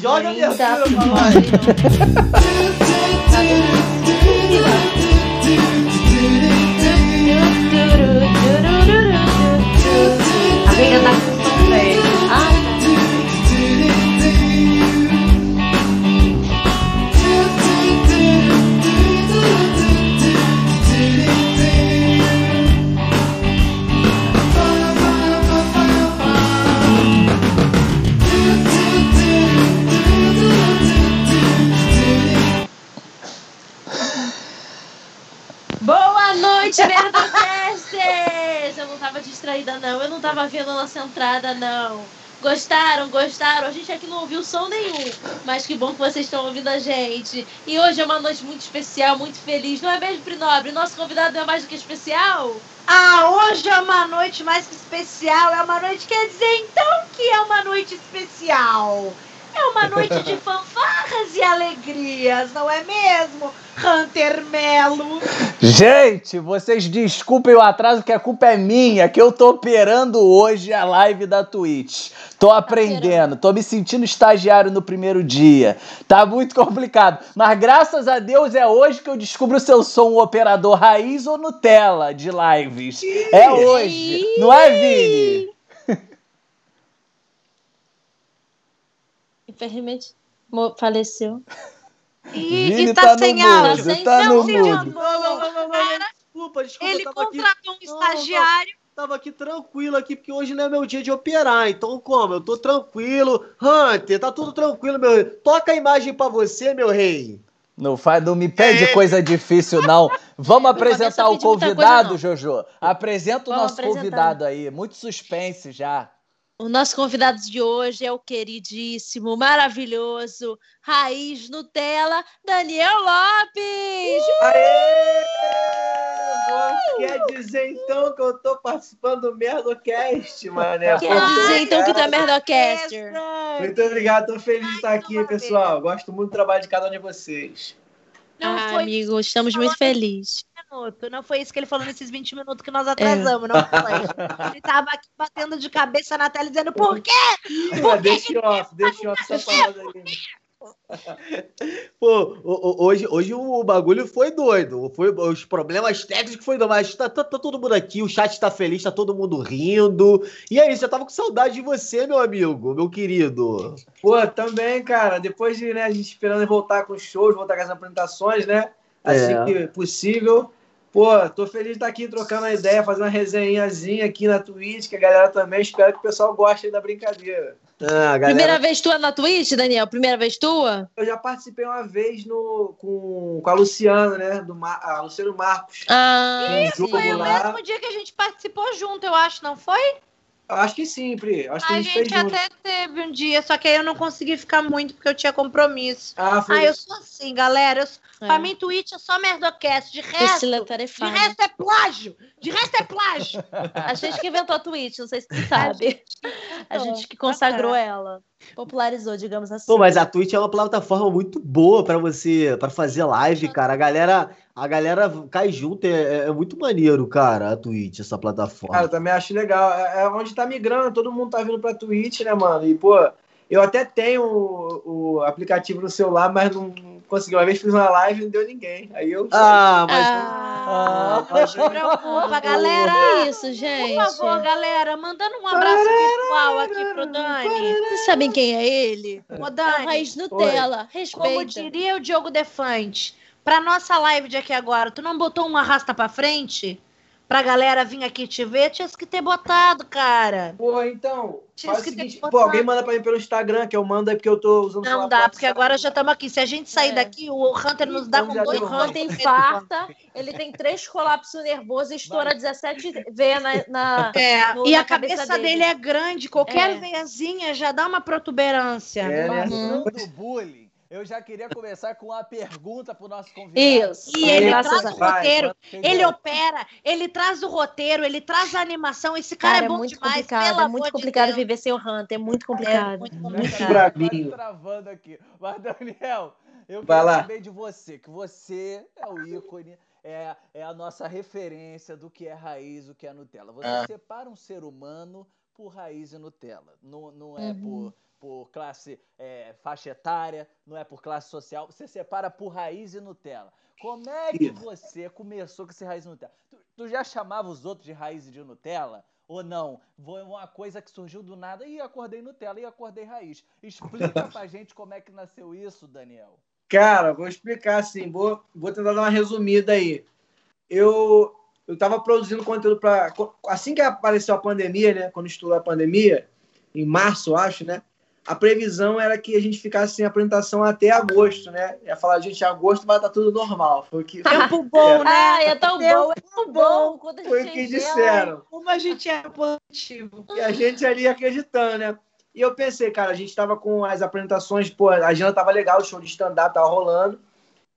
Joga minha filha pra nós. não. Tava vendo a nossa entrada, não. Gostaram? Gostaram? A gente aqui não ouviu som nenhum. Mas que bom que vocês estão ouvindo a gente. E hoje é uma noite muito especial, muito feliz. Não é mesmo, Prinobre? Nosso convidado é mais do que especial? Ah, hoje é uma noite mais que especial. É uma noite, quer dizer então que é uma noite especial. É uma noite de fanfarras e alegrias, não é mesmo, Hunter Melo? Gente, vocês desculpem o atraso, que a culpa é minha, que eu tô operando hoje a live da Twitch. Tô aprendendo, tô me sentindo estagiário no primeiro dia. Tá muito complicado. Mas graças a Deus é hoje que eu descubro se eu sou um operador raiz ou Nutella de lives. É hoje, não é, Vini? Infelizmente, faleceu. E, Vini e tá, tá no sem áudio. tá no Não, mudo. não, Não, não, não, não, não, Desculpa, desculpa, Ele aqui, contratou um estagiário. tava aqui tranquilo aqui, porque hoje não é meu dia de operar. Então, como? Eu tô tranquilo. Hunter, tá tudo tranquilo, meu rei. Toca a imagem pra você, meu rei. Não, faz, não me pede coisa difícil, não. Vamos apresentar o coisa, convidado, não. Jojo. Apresenta o Vamos nosso apresentar. convidado aí. Muito suspense já. O nosso convidado de hoje é o queridíssimo, maravilhoso, Raiz Nutella, Daniel Lopes! Aê! Quer dizer então que eu tô participando do Merdocast, mané? Quer dizer então que tu é Merdocaster? Muito obrigado, tô feliz de estar aqui, pessoal. Gosto muito do trabalho de cada um de vocês. Não Ah, foi amigo, estamos muito felizes. Minuto. Não foi isso que ele falou nesses 20 minutos que nós atrasamos, não foi? Ele tava aqui batendo de cabeça na tela dizendo por quê? Ah, deixa em off, deixa em off essa parada aí. Pô, hoje, hoje o bagulho foi doido. Foi, os problemas técnicos foi doido, mas tá, tá- tá todo mundo aqui, o chat tá feliz, tá todo mundo rindo. E é isso, eu tava com saudade de você, meu amigo, meu querido. Pô, também, cara, depois de né, a gente esperando voltar com os shows, voltar com as apresentações, né? Assim É. que possível. Pô, tô feliz de estar aqui trocando uma ideia, fazendo uma resenhazinha aqui na Twitch, que a galera também espero que o pessoal goste aí da brincadeira. Ah, galera, Primeira vez tua na Twitch, Daniel? Primeira vez tua? Eu já participei uma vez no, com, com a Luciana, né? Do Mar, a Luciano Marcos. Ah, Isso, sim. Foi o lá. mesmo dia que a gente participou junto, eu acho, não foi? Acho que sim, Pri. Acho que a A gente, fez gente junto. até teve um dia, só que aí eu não consegui ficar muito porque eu tinha compromisso. Ah, foi Ah, eu sou assim, galera. Eu, É. Pra mim, Twitch é só merdocast. De resto, de resto é plágio. De resto é plágio. A gente que inventou a Twitch, não sei se tu sabe. A gente que consagrou ela. Popularizou, digamos assim. Pô, mas a Twitch é uma plataforma muito boa pra você, para fazer live, cara. A galera, a galera cai junto, é, é muito maneiro, cara, a Twitch, essa plataforma. Cara, eu também acho legal. É, é onde tá migrando, todo mundo tá vindo pra Twitch, né, mano? E, pô, eu até tenho o, o aplicativo no celular, mas não consegui. Uma vez fiz uma live e não deu ninguém. Aí eu. ah, mas Ah, não se preocupa, galera. que isso, Por gente. favor, galera, mandando um abraço virtual aqui pro Dani. Vocês sabem quem é ele? Ô, É o Dani, Raiz Nutella. Respeita. como diria o Diogo Defante, pra nossa live de aqui agora, tu não botou um arrasta pra frente? Pra galera vir aqui te ver? Tinha que ter botado, cara. Pô, então. Tinha Faz o que ter seguinte, botado. pô, alguém manda pra mim pelo Instagram, que eu mando aí porque eu tô usando o Não dá, porque agora já estamos aqui. Se a gente sair É. daqui, o Hunter nos dá Então com dois O. Hunter infarta, ele tem três colapsos nervosos e estoura 17 V na. na... É, no- e na a cabeça, cabeça dele. dele. é grande, qualquer É. veiazinha já dá uma protuberância. É, né? Uhum. Bullying. Eu já queria começar com uma pergunta pro nosso convidado. Isso. E ele Graças traz a o roteiro, Entendeu? ele opera, ele traz o roteiro, ele traz a animação. Esse cara, Cara, é é bom muito demais, complicado. É muito de complicado Deus. viver sem o Hunter. É muito É complicado. muito Muito complicado. bravinho. Quase travando aqui. Mas, Daniel, eu Vai quero lá. saber de você, que você é o ícone, é, é a nossa referência do que é raiz, o que é Nutella. Você Ah. separa um ser humano por raiz e Nutella. Não, não é Uhum. por, por classe, é, faixa etária, não é por classe social. Você separa por raiz e Nutella. Como é que você começou com esse raiz e Nutella? Tu, tu já chamava os outros de raiz e de Nutella? Ou não? Foi uma coisa que surgiu do nada e acordei Nutella e acordei raiz. Explica pra gente como é que nasceu isso, Daniel. Cara, vou explicar assim, vou, vou tentar dar uma resumida aí. Eu eu estava produzindo conteúdo para assim que apareceu a pandemia, né? Quando estourou a pandemia, em março, eu acho, né? A previsão era que a gente ficasse sem apresentação até agosto, né? Ia falar, gente, agosto vai estar tudo normal. Foi que, Tempo bom, né? Ai, é tão Deus, bom, é tão bom. Quando a foi o gente que disseram. Como a gente é positivo. E a gente ali acreditando, né? E eu pensei, cara, a gente tava com as apresentações, pô, a agenda tava legal, o show de stand-up tava rolando.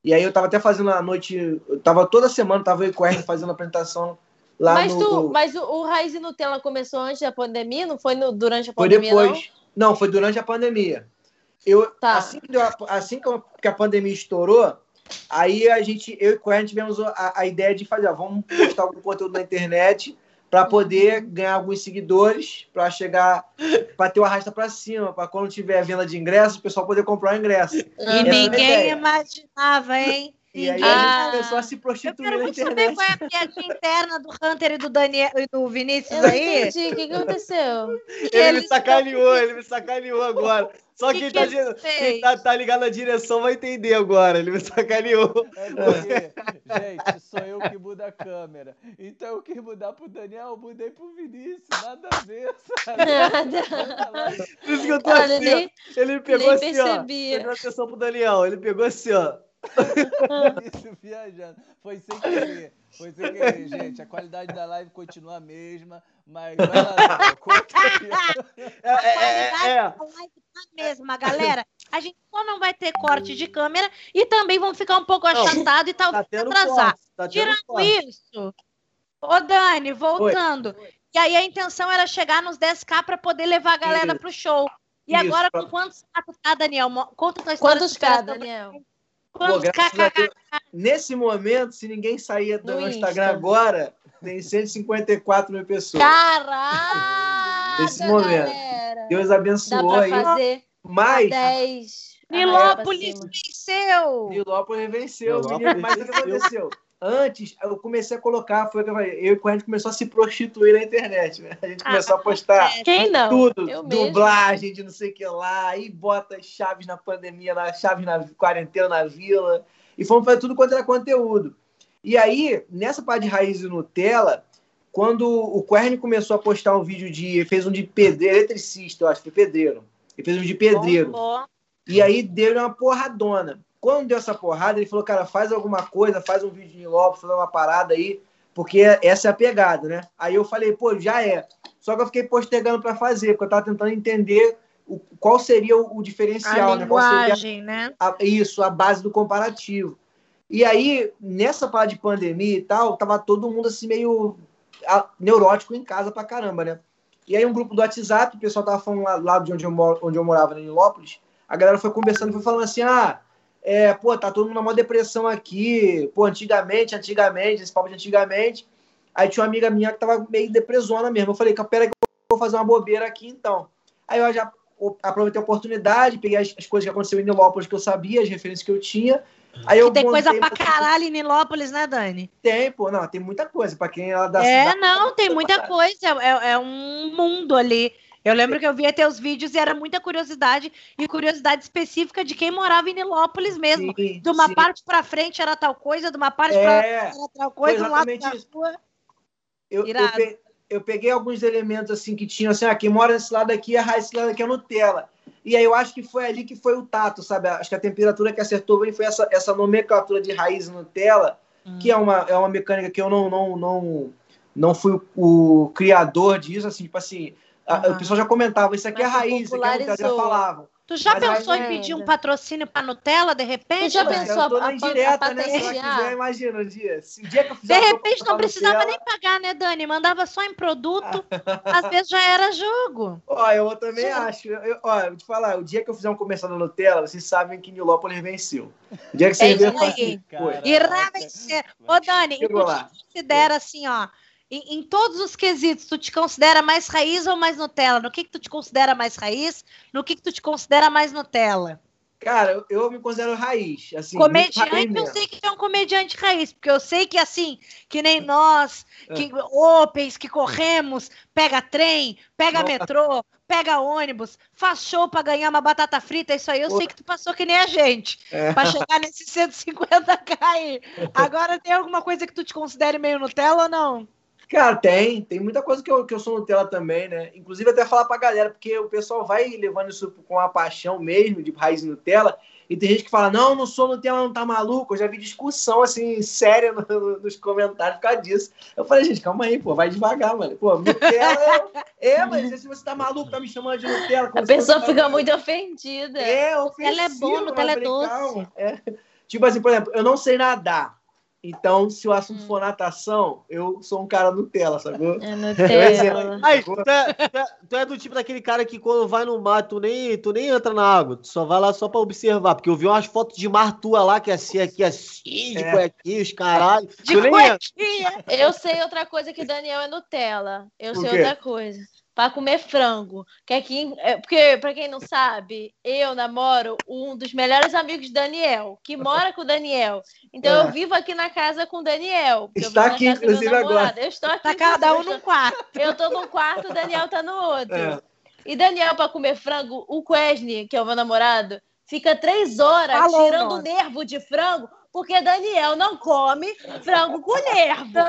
E aí eu tava até fazendo a noite, eu tava toda semana, tava eu e o Ernie fazendo apresentação lá Mas, no. tu, mas o, o Raiz e Nutella começou antes da pandemia? Não foi no- durante a Foi pandemia, depois. Não? Foi durante a pandemia. Eu, Tá. assim, que, a- assim que a- pandemia estourou, aí a gente, eu e o Ernie tivemos a, a ideia de fazer, ó, vamos postar algum conteúdo na internet para poder ganhar alguns seguidores, para chegar, para ter o arrasta para cima, para quando tiver venda de ingressos, o pessoal poder comprar o ingresso. E. Essa é ninguém imaginava, hein? E aí Ninguém a gente Ah. começou a se Eu prostituir quero na muito saber qual é a piadinha interna do Hunter e do Daniel e do Vinícius Eu aí. entendi. O que que aconteceu? Ele Eles me sacaneou, ele me sacaneou agora. Só Que quem, que tá, ele quem tá, tá ligado na direção vai entender agora. Ele me sacaneou. É porque, gente, sou eu que mudo a câmera. Então eu quis mudar pro Daniel, eu mudei pro Vinícius. Nada a ver, sabe? Nada. Por isso que eu tô Olha, assim, nem, ó. Ele me pegou nem assim, ó. percebi. Presta atenção pro Daniel. Ele pegou assim, ó. Vinícius viajando. Foi sem querer. Foi sem querer, gente. A qualidade da live continua a mesma, mas vai lá, aí. É, é, é, é. A live tá mesma, galera. A gente só não vai ter corte de câmera e também vão ficar um pouco Não, achatados e Tá talvez tendo atrasar. corte. Tá Tirando corte. isso, ô Dani, voltando. E aí a intenção era chegar nos 10k para poder levar a galera Isso. pro show. E Isso, agora, pra- com quantos K tá, Daniel? Conta tua história. Quantos K. Daniel? Quantos? Deus, nesse momento, se ninguém sair do No Instagram Insta. agora, tem 154 mil pessoas. Caraca, Nesse momento. galera. Deus Dá abençoou pra aí. fazer Mas 10. Nilópolis pra venceu! Nilópolis venceu, Nilópolis menino. Mas o que aconteceu? Antes, eu comecei a colocar, foi eu eu e o Corrente começou a se prostituir na internet, né? A gente começou a postar não? tudo, eu mesmo. dublagem de não sei o que lá, e bota chaves na pandemia, na chaves na quarentena na vila, e fomos fazer tudo quanto era conteúdo. E aí, nessa parte de raiz e Nutella, quando o Quern começou a postar um vídeo de. Ele fez um de pedreiro, eletricista, eu acho, foi pedreiro. Ele fez um de pedreiro. Bombou. E aí deu uma porradona. Quando deu essa porrada, ele falou, cara, faz alguma coisa, faz um vídeo de Lopes, faz uma parada aí, porque essa é a pegada, né? Aí eu falei, pô, já é. Só que eu fiquei postergando para fazer, porque eu tava tentando entender o, qual seria o, o A diferencial, né? Qual seria linguagem, né? a- isso, a base do comparativo. E aí, nessa parte de pandemia e tal, tava todo mundo assim meio ah, neurótico em casa pra caramba, né? E aí um grupo do WhatsApp, o pessoal tava falando lá, lá de onde eu, onde eu morava, em Nilópolis, a galera foi conversando, foi falando assim, ah, é, pô, tá todo mundo numa depressão aqui, pô, antigamente, antigamente, esse papo de antigamente. Aí tinha uma amiga minha que tava meio depressona mesmo. Eu falei, pera que eu vou fazer uma bobeira aqui então. Aí eu já o- aproveitei a oportunidade, peguei as, as coisas que aconteceram em Nilópolis que eu sabia, as referências que eu tinha. Aí eu Que tem coisa pra caralho em Nilópolis, né, Dani? Tem, pô, não, tem muita coisa. Pra quem ela dá É, cidade, não, tem muita coisa. É, é um mundo ali. Eu lembro que eu via teus vídeos e era muita curiosidade e curiosidade específica de quem morava em Nilópolis mesmo. Sim, De uma sim. parte pra frente era tal coisa, de uma parte É, era tal coisa, um lado da rua. eu, eu, pe- eu peguei alguns elementos assim que tinham assim, ah, quem mora nesse lado aqui é raiz, esse lado aqui é Nutella. E aí eu acho que foi ali que foi o tato, sabe? Acho que a temperatura que acertou bem foi essa, essa nomenclatura de raiz Nutella, que é uma, é uma mecânica que eu não, não, não, não fui o, o criador disso, assim, tipo assim, a- Aham. o pessoal já comentava, isso aqui é Mas tu raiz, isso aqui é já falavam. Tu já Mas aí pensou em ainda. pedir um patrocínio pra Nutella, de repente? Tu já pensou? eu tô a- na a- indireta, a né? Se ela quiser, imagina, um dia. Se o dia que eu De fizer uma repente não precisava Nutella- nem pagar, né, Dani? Mandava só em produto, às vezes já era jogo. Ó, eu também Sim. acho. Eu, eu- ó, vou te falar, o dia que eu fizer um comercial da Nutella, vocês sabem que Nilópolis venceu. O dia que vocês É eu aí. assim, foi. Irá vencer. Ô, Dani, e tu te considera assim, ó. Em, em todos os quesitos, tu te considera mais raiz ou mais Nutella? No que que tu te considera mais raiz? No que que tu te considera mais Nutella? Cara, eu, me considero raiz. Assim, muito raiz Comediante, eu sei que é um comediante raiz, porque eu sei que assim, que nem nós, que opens, que corremos, pega trem, pega Nossa. metrô, pega ônibus, faz show pra ganhar uma batata frita, isso aí eu sei que tu passou que nem a gente, É. pra chegar nesses 150k aí. Agora tem alguma coisa que tu te considere meio Nutella ou não? Cara, tem. Tem muita coisa que eu, que eu sou Nutella também, né? Inclusive até falar pra galera, porque o pessoal vai levando isso com a paixão mesmo, de raiz Nutella, e tem gente que fala, não, não sou Nutella, não tá maluco. Eu já vi discussão, assim, séria no- no- nos comentários por causa disso. Eu falei, gente, calma aí, pô, vai devagar, mano. Pô, Nutella é... é, mas se você tá maluco, tá me chamando de Nutella... A pessoa fica muito ofendida. É, Nutella é bom, Nutella é doce. É. Tipo assim, por exemplo, eu não sei nadar. Então, se o assunto Hum. for natação, eu sou um cara Nutella, sacou? É. Nutella. Aí, tu é, tu, é, tu é do tipo daquele cara que quando vai no mar, tu nem, tu nem entra na água, tu só vai lá só pra observar. Porque eu vi umas fotos de mar tua lá, que é assim, aqui, assim, de É. cuequinha, os caralho. De tu nem cuequinha! Eu sei outra coisa que Daniel é Nutella. Eu Por sei quê? outra coisa. Pra comer frango. Que aqui, é, porque, pra quem não sabe, eu namoro um dos melhores amigos de Daniel, que mora com o Daniel. Então É. eu vivo aqui na casa com o Daniel. Está aqui, do inclusive, agora. namorado. Eu estou aqui. Tá cada um num quarto. estou- Eu tô num quarto, o Daniel tá no outro. É. E Daniel, pra comer frango, o Quesne, que é o meu namorado, fica três horas Falou, tirando nossa. o nervo de frango, porque Daniel não come frango com nervo.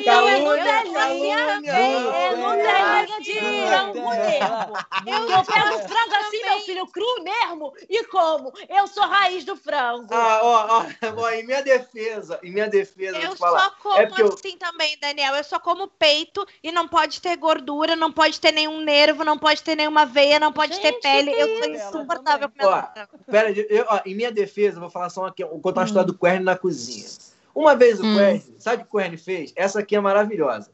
Então é Nutelinha, calúnia, é Nutelinha de frango com nervo. Eu, eu pego frango assim, meu filho, cru mesmo, e como. Eu sou raiz do frango. Ah, ó, ó, ó, em minha defesa, em minha defesa, Eu falar. só como É eu- assim também, Daniel. Eu só como peito e não pode ter gordura, não pode ter nenhum nervo, não pode ter nenhuma veia, não pode ter pele. Eu sou insuportável com boca. Pera, eu, ó, em minha defesa, eu vou falar só aqui, vou contar a história do Quern na cozinha. Uma vez o Hum. Quern, sabe o que o Quern fez? Essa aqui é maravilhosa.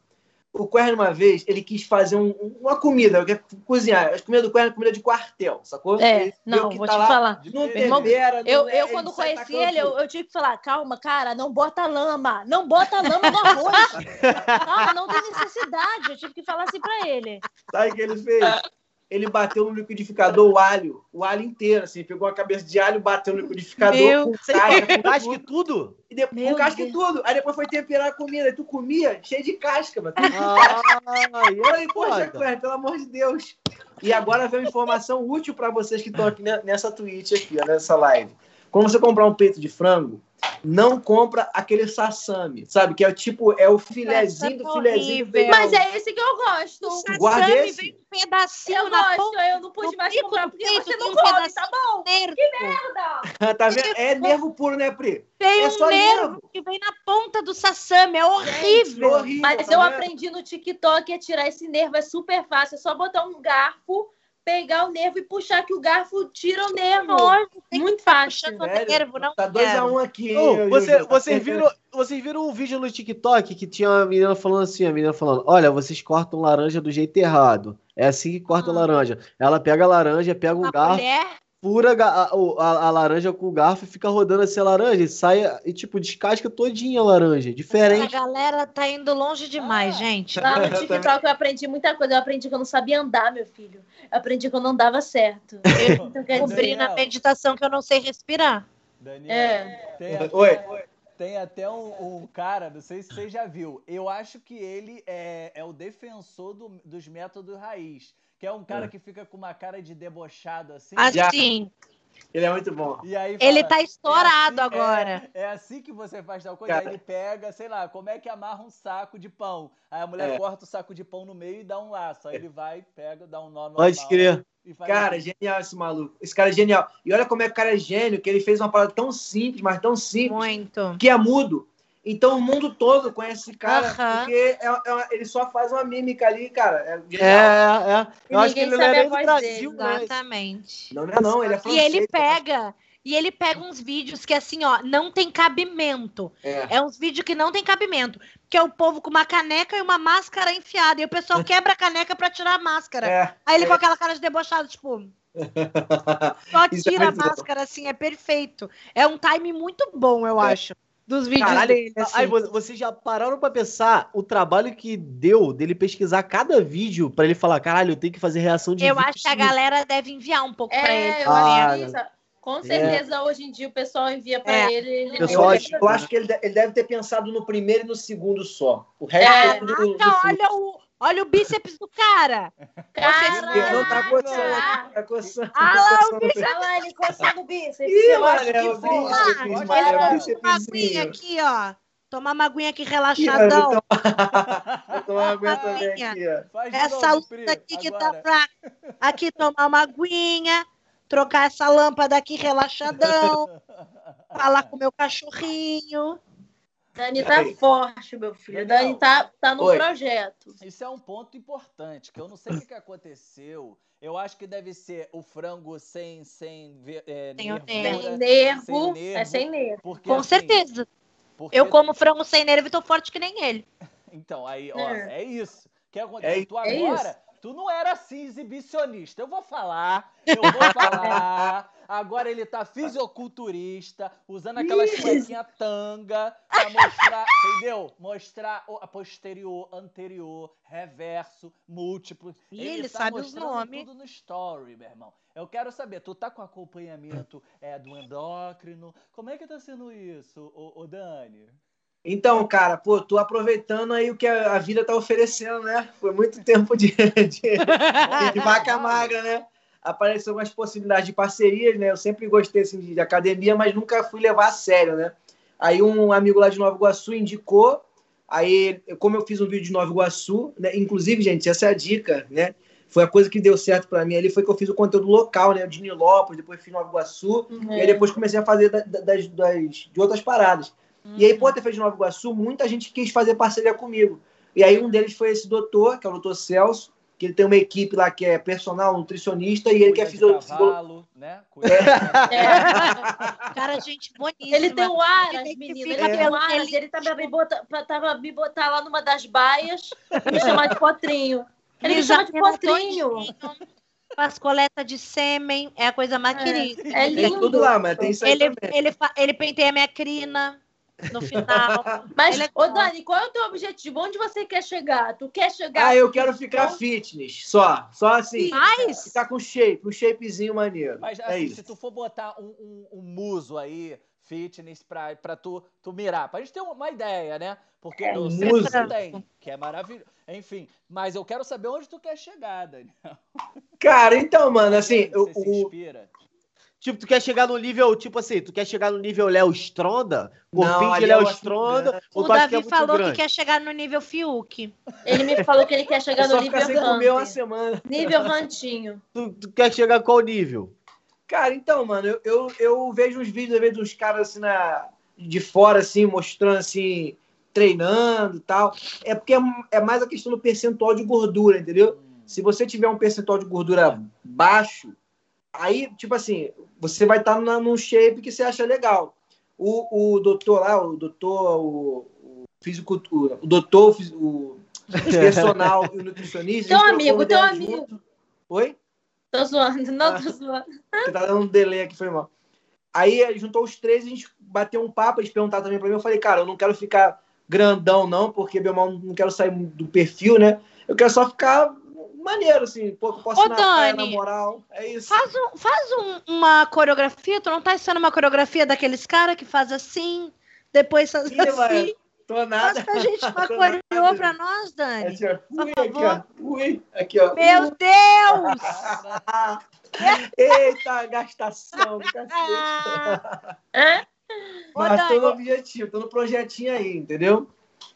O Quern, uma vez, ele quis fazer um- um- uma comida, eu quero cozinhar. As comidas do Quern é comida de quartel, sacou? É, Ele não, vou tá te lá, falar. Não irmão, tempera, Eu, é, eu quando conheci ele, eu, eu tive que falar, calma, cara, não bota lama, não bota lama no arroz. Calma, não tem necessidade. Eu tive que falar assim pra ele. Sabe o que ele fez? Ele bateu no liquidificador o alho, o alho inteiro, assim, pegou a cabeça de alho, bateu no liquidificador Meu com casca, com Casca tudo, e tudo? e depois, Meu com casca e Deus. tudo. Aí depois foi temperar a comida, e tu comia cheio de casca, mano. Ah, aí Eu falei, é poxa, foda. Claire, pelo amor de Deus. E agora vem uma informação útil para vocês que estão aqui ne- nessa Twitch aqui, ó, nessa live. Quando você comprar um peito de frango, não compra aquele sassami, sabe? Que é o tipo, é o filezinho do Sassami filezinho. horrível. Mas é esse que eu gosto. O Guarda sassami esse. vem um pedacinho Eu na gosto, ponta eu não pude mais comprar do porque peito, você não um come, tá bom? do nervo. Merda! tá vendo? É nervo puro, né, Pri? Tem É um só nervo nervo. que vem na ponta do sassami. É Gente, horrível. horrível, Mas tá eu vendo? aprendi no TikTok a tirar esse nervo, é super fácil. É só botar um garfo, pegar o nervo e puxar que o garfo tira o nervo. Que Muito fácil. nervo, não Tá 2x1 quero. um aqui. Hein, você, vocês, viram, vocês viram um vídeo no TikTok que tinha uma menina falando assim, a menina falando, olha, vocês cortam laranja do jeito errado. É assim que corta Ah. laranja. Ela pega a laranja, pega um Uma garfo, mulher fura a, a- a laranja com o garfo e fica rodando assim a laranja e sai e tipo, descasca todinha a laranja. A Diferente. galera tá indo longe demais, Ah. gente. Lá no TikTok eu aprendi muita coisa. Eu aprendi que eu não sabia andar, meu filho. Eu aprendi que eu não dava certo. Então quer Descobri dizer, na meditação que eu não sei respirar. Daniel, É. tem até, Oi. Tem até um, um cara, não sei se você já viu. Eu acho que ele é, é o defensor do- dos métodos raiz. Que é um cara É. que fica com uma cara de debochado assim. Assim, Ele é muito bom. E aí ele fala, tá estourado é assim- agora. É, é assim que você faz tal coisa. Cara. Aí ele pega, sei lá, como é que amarra um saco de pão? Aí a mulher É. corta o saco de pão no meio e dá um laço. Aí ele vai, pega, dá um nó normal. Pode crer. E Cara, assim. genial esse maluco. Esse cara é genial. E olha como é que o cara é gênio, que ele fez uma parada tão simples, mas tão simples, Muito. que é mudo. Então o mundo todo conhece esse cara, Aham. porque é- é uma- ele só faz uma mímica ali, cara. É É, é. E Eu acho que ele não sabe é do voz Brasil, dele, né? Exatamente. Não, não é não, ele é E francês. ele pega, e ele pega uns vídeos que assim, ó, não tem cabimento. É. É uns vídeos que não tem cabimento. Que é o povo com uma caneca e uma máscara enfiada. E o pessoal quebra a caneca pra tirar a máscara. É. Aí ele é. com aquela cara de debochado, tipo, só é tira a máscara assim, é perfeito. É um time muito bom, eu É. acho. dos vídeos Caralho, dele. assim. aí vo- vocês já pararam pra pensar o trabalho que deu dele pesquisar cada vídeo pra ele falar, caralho, eu tenho que fazer reação de Eu vídeo acho que a X." galera deve enviar um pouco pra ele. É, eu Ah, Com É. certeza, hoje em dia, o pessoal envia pra É. ele. ele Eu Eu, acho, eu acho que ele, ele deve ter pensado no primeiro e no segundo só. O resto É. é do, do Caraca, fluxo. olha o, olha o bíceps do cara. Cara, Não tá coçando, tá coçando. Ah, tá lá, o bíceps. Olha lá, ele coçando o bíceps. Ih, eu acho que o foi. bíceps, ele tomou uma aguinha aqui, ó. Tomar uma aguinha aqui Ih, relaxadão. Tomar, vou tomar uma aguinha também aqui, ó. Essa luta aqui que tá fraca. Aqui tomar uma aguinha, trocar essa lâmpada aqui relaxadão, falar com o meu cachorrinho. Dani tá Aí. forte, meu filho. Legal. Dani tá, tá no Oi. projeto. Isso é um ponto importante, que eu não sei o que, que aconteceu. Eu acho que deve ser o frango sem, sem é, Sem o nervura, Sem nervo. sem nervo. É sem nervo. Porque, Com assim, certeza. porque- Eu como frango sem nervo e tô forte que nem ele. Então, aí, ó, É. é isso. O que acontece? É tu é agora, tu não era assim exibicionista. Eu vou falar, eu vou falar. Agora ele tá fisiculturista, usando aquelas cuequinhas tanga pra mostrar, entendeu? Mostrar a posterior, anterior, reverso, múltiplo. Ih, ele sabe os mostrando nomes. tudo no story, meu irmão. Eu quero saber, tu tá com acompanhamento é, do endócrino? Como é que tá sendo isso, ô, ô Dani? Então, cara, pô, tô aproveitando aí o que a, a vida tá oferecendo, né? Foi muito tempo de, de, de vaca magra, né? Apareceu umas possibilidades de parcerias, né? Eu sempre gostei assim, de, de academia, mas nunca fui levar a sério, né? Aí um amigo lá de Nova Iguaçu indicou, aí como eu fiz um vídeo de Nova Iguaçu, né? Inclusive, gente, essa é a dica, né? Foi a coisa que deu certo pra mim ali, foi que eu fiz o conteúdo local, né? De Nilópolis, depois fiz Nova Iguaçu, Uhum. e aí depois comecei a fazer da- da- das, das- de outras paradas. E aí, por ter feito de Nova Iguaçu, muita gente quis fazer parceria comigo. E aí, um deles foi esse doutor, que é o doutor Celso, que ele tem uma equipe lá que é personal, nutricionista, e ele Cuida quer de fazer. cavalo, né? Cuida É. Cara, gente boníssima. Ele tem o Aras, Ele tem o pelo Aras. ele- tava me, bota, tava me botar lá numa das baias e me chamar de potrinho. Ele me chama de potrinho. Faz coleta de sêmen, é a coisa mais É. querida. É Tem lindo. tudo lá, mas tem isso aí Ele, também. ele, ele penteia minha crina no final. Mas, é ô. Dani, qual é o teu objetivo? Onde você quer chegar? Tu quer chegar. Ah, eu quero ficar fitness, só. Só assim. Mas, Ficar com shape, um shapezinho maneiro. Mas é assim, isso. se tu for botar um, um, um muso aí, fitness, pra, pra tu, tu mirar, pra gente ter uma ideia, né? Porque É, que muso. tem, que é maravilhoso. Enfim, mas eu quero saber onde tu quer chegar, Dani. Cara, então, mano, assim, Você eu- se o, inspira. Tipo, tu quer chegar no nível, tipo assim, tu quer chegar no nível Léo Stronda? Não, Corpinho de ali Léo eu Stronda? Ou o tu acha que é Davi muito falou grande? que quer chegar no nível Fiuk. Ele me falou que ele quer chegar é no nível sem comer uma semana. Nível rantinho. Tu, tu quer chegar a qual nível? Cara, então, mano, eu, eu, eu vejo uns vídeos, às vezes, uns caras assim na, de fora, assim, mostrando assim, treinando e tal. É porque é, é mais a questão do percentual de gordura, entendeu? Hum. Se você tiver um percentual de gordura baixo, aí, tipo assim, você vai estar num shape que você acha legal. O, o doutor lá, o doutor, o, o físico, o, o doutor, o personal e o nutricionista. Teu amigo, teu amigo. junto. Oi? Tô zoando, não Ah. tô zoando. Porque tá dando um delay aqui, foi mal. Aí juntou os três, a gente bateu um papo, eles perguntaram também pra mim. Eu falei, cara, eu não quero ficar grandão, não, porque meu irmão não quero sair do perfil, né? Eu quero só ficar maneiro, assim, pô, que eu posso Ô, ir na praia, Dani, na moral. É isso. Faz, um, faz um- uma coreografia, tu não tá ensinando uma coreografia daqueles caras que faz assim, depois faz Ih, assim. Tô Faz nada. pra gente uma Tô coreografia pra nós, Dani. Assim, ó. Ui, aqui, ó. Ui, aqui, ó. Meu Deus! Eita, gastação do cacete. Hã? Ô, Mas tô no objetivo, tô no projetinho aí, entendeu?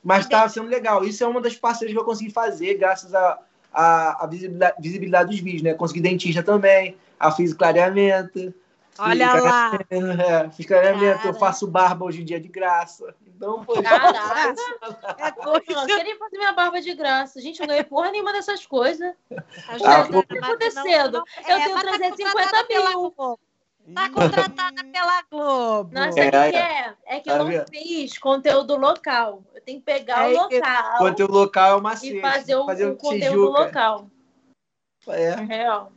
Mas tá sendo legal. Isso é uma das parcerias que eu consegui fazer, graças à a, a, visibilidade, visibilidade dos vídeos, né? Consegui dentista também, a fiz clareamento. olha fiz lá. clareamento, é, fiz clareamento, eu Cara. faço barba hoje em dia de graça. Então, pô, Caraca. É Não, coisa. eu queria fazer minha barba de graça. Gente, eu não ganhei porra nenhuma dessas coisas. Ah, tá mas acontecendo? não- Eu é, tenho mas tá 350 contratada pela mil. Tá contratada pela Globo. Não, É, sabe o que é. É? É que eu Tá não fiz conteúdo local. Eu tenho que pegar É o local conteúdo local é uma e fazer o, o conteúdo local. É. Real.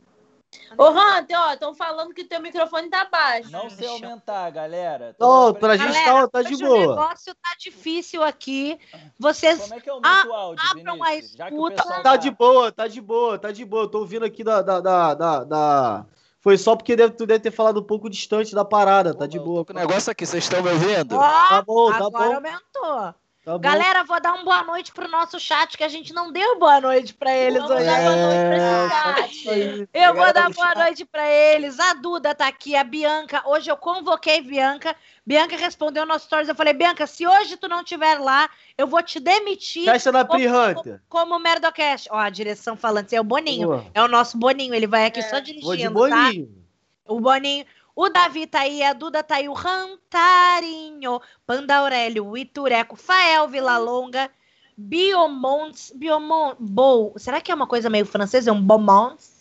Ô, Hunter, ó, estão falando que teu microfone tá baixo. Não sei aumentar, galera. Tô pra aprendendo. gente tá, tá de hoje O boa. negócio tá difícil aqui. Vocês Como é que aumenta o áudio, abram a escuta. pessoal Tá de boa, tá de boa, tá de boa. Tô ouvindo aqui da. da, da, da- da- Foi só porque deve, tu deve ter falado um pouco distante da parada, tá de boa. tô com o negócio aqui, vocês estão me ouvindo? Ó, Tá bom, tá agora bom. aumentou. Tá bom. Galera, vou dar uma boa noite pro nosso chat, que a gente não deu boa noite pra eles Vamos hoje. dar boa noite pra esse chat. Eu vou dar boa noite pra eles. A Duda tá aqui, a Bianca. Hoje eu convoquei Bianca. Bianca respondeu nossos stories. Eu falei, Bianca, se hoje tu não estiver lá, eu vou te demitir Festa da Pri Hunter. como Merdocast. Ó, a direção falando, esse é o Boninho. Boa. É o nosso Boninho, ele vai aqui É. só Vou de dirigindo, tá? bolinho. O Boninho. O Davi tá aí, a Duda tá aí, o Rantarinho, Panda Aurélio, o Itureco, Fael Villalonga, Biomontes, Biomont, Bou. Será que é uma coisa meio francesa? É um Beaumonts?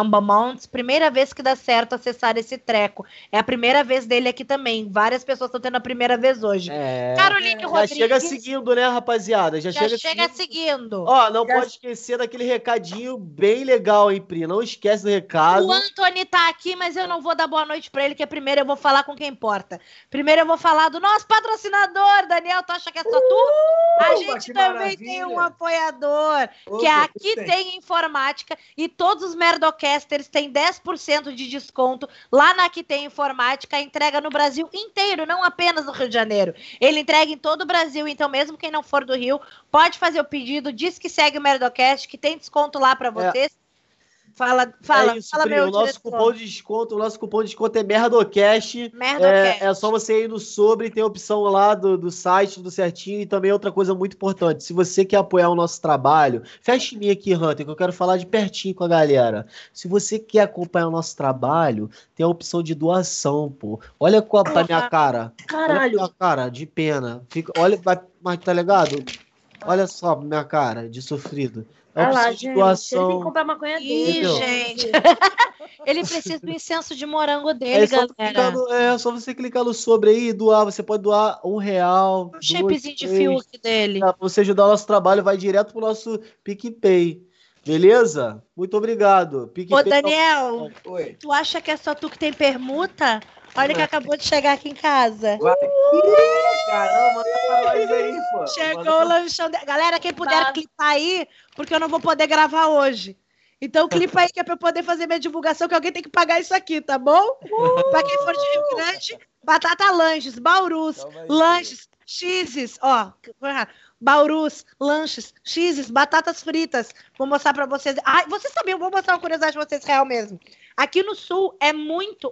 Um Beaumonts. Primeira vez que dá certo acessar esse treco. É a primeira vez dele aqui também. Várias pessoas estão tendo a primeira vez hoje. É. Caroline Já Já Rodrigues. chega seguindo, né, rapaziada? Já, Já chega, chega seguindo. seguindo. Ó, não Já- pode esquecer daquele recadinho bem legal, hein, Pri? Não esquece do recado. O Antony tá aqui, mas eu não vou dar boa noite pra ele, que primeiro eu vou falar com quem importa. Primeiro eu vou falar do nosso patrocinador, Daniel. Tu acha que é só tu? A Opa, gente também tem maravilha. um apoiador, Opa, que é aqui tem. tem informática e todos os Merdocasters têm 10% de desconto lá na Aqui Tem Informática, entrega no Brasil inteiro, não apenas no Rio de Janeiro. Ele entrega em todo o Brasil, então mesmo quem não for do Rio, pode fazer o pedido, diz que segue o Merdocast, que tem desconto lá pra vocês. Fala, fala, é isso, fala meu O nosso diretor. cupom de desconto, o nosso cupom de desconto é Merdocast. Merdocast. É, é só você ir no sobre, tem a opção lá do, do site, tudo certinho. E também outra coisa muito importante: se você quer apoiar o nosso trabalho, fecha em mim aqui, Hunter, que eu quero falar de pertinho com a galera. Se você quer acompanhar o nosso trabalho, tem a opção de doação, pô. Olha com a pra minha cara. Olha pra Caralho. minha cara, de pena. Fica, olha, vai, mas tá ligado? Olha só minha cara, de sofrido. É a Olha opção lá, gente. Ele tem que comprar maconha Ih, dele. Entendeu? gente. Ele precisa do incenso de morango É dele, clicar galera. no, é só você clicar no sobre aí e doar. Você pode doar um real. Dois, shapezinho de. Fiuk dele. Pra você ajudar o nosso trabalho, vai direto pro nosso PicPay. Beleza? Muito obrigado. Ô, PicPay tá- Daniel, Oi. tu acha que é só tu que tem permuta? Olha que acabou de chegar aqui em casa. Vai. Ih, Caramba, manda pra nós aí, pô. Chegou Manda o lanchão. De... Galera, quem puder Tá. clipar aí, porque eu não vou poder gravar hoje. Então, clipa aí que é pra eu poder fazer minha divulgação, que alguém tem que pagar isso aqui, tá bom? Pra quem for de Rio Grande, Batata Lanches, Baurus, Calma aí, lanches, cheeses, ó, Baurus, lanches, cheeses, batatas fritas. Vou mostrar pra vocês. Ai, vocês sabiam, vou mostrar uma curiosidade pra vocês real mesmo. Aqui no sul é muito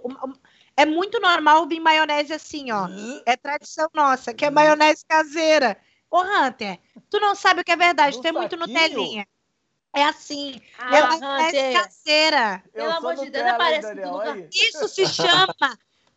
é muito normal vir maionese assim, ó. É tradição nossa, que é maionese caseira. Ô, Hunter, tu não sabe o que é verdade, No tu é muito? Nutelinha. É assim, é Ah, maionese Hunter. caseira. Pelo Eu amor de Deus, aparece. Aí. Isso se chama